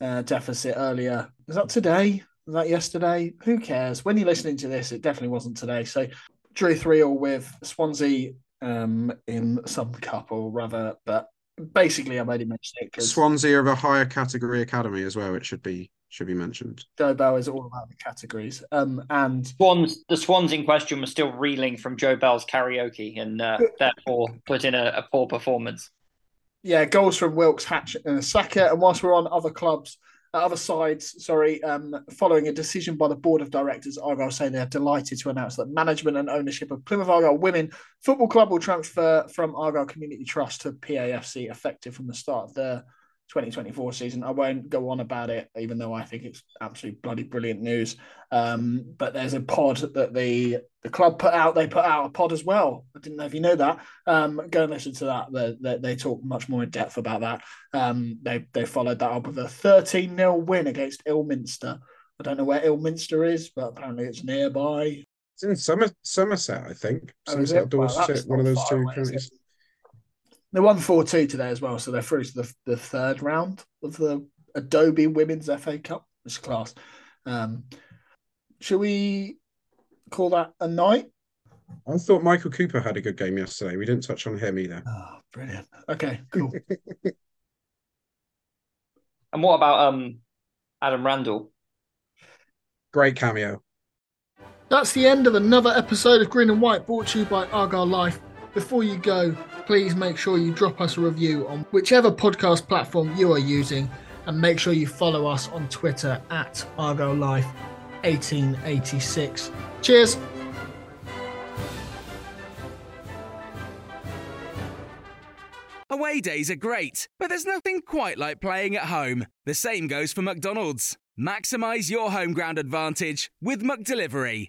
uh, deficit earlier. Was that today? Was that yesterday? Who cares? When you're listening to this, it definitely wasn't today. So drew 3 all with Swansea um, in some cup or rather, but basically, I've only mentioned it because Swansea of a higher category academy as well. It should be should be mentioned. Joe Bell is all about the categories. Um, and Swans, the Swans in question were still reeling from Joe Bell's karaoke and uh, therefore put in a, a poor performance. yeah, goals from Wilkes, Hatch, and Saka. And whilst we're on other clubs, Uh, other sides, sorry, um, following a decision by the board of directors, Argyle say they are delighted to announce that management and ownership of Plymouth Argyle Women Football Club will transfer from Argyle Community Trust to PAFC effective from the start of the 2024 season. I won't go on about it, even though I think it's absolutely bloody brilliant news. Um, but there's a pod that the the club put out. They put out a pod as well. I didn't know if you know that. Um, go and listen to that. They, they, they talk much more in depth about that. Um, they they followed that up with a 13 0 win against Ilminster. I don't know where Ilminster is, but apparently it's nearby. It's in Somer- Somerset, I think. Oh, Somerset? Well, Dorset, one of those two away, is it? counties. They won 4 2 today as well, so they're through to the, the third round of the Adobe Women's FA Cup. This class. Um, should we call that a night? I thought Michael Cooper had a good game yesterday. We didn't touch on him either. Oh, brilliant. Okay, cool. And what about um Adam Randell? Great cameo. That's the end of another episode of Green and White brought to you by Argyle Life. Before you go, please make sure you drop us a review on whichever podcast platform you are using and make sure you follow us on Twitter at Argyle Life 1886. Cheers. Away days are great, but there's nothing quite like playing at home. The same goes for McDonald's. Maximize your home ground advantage with McDelivery.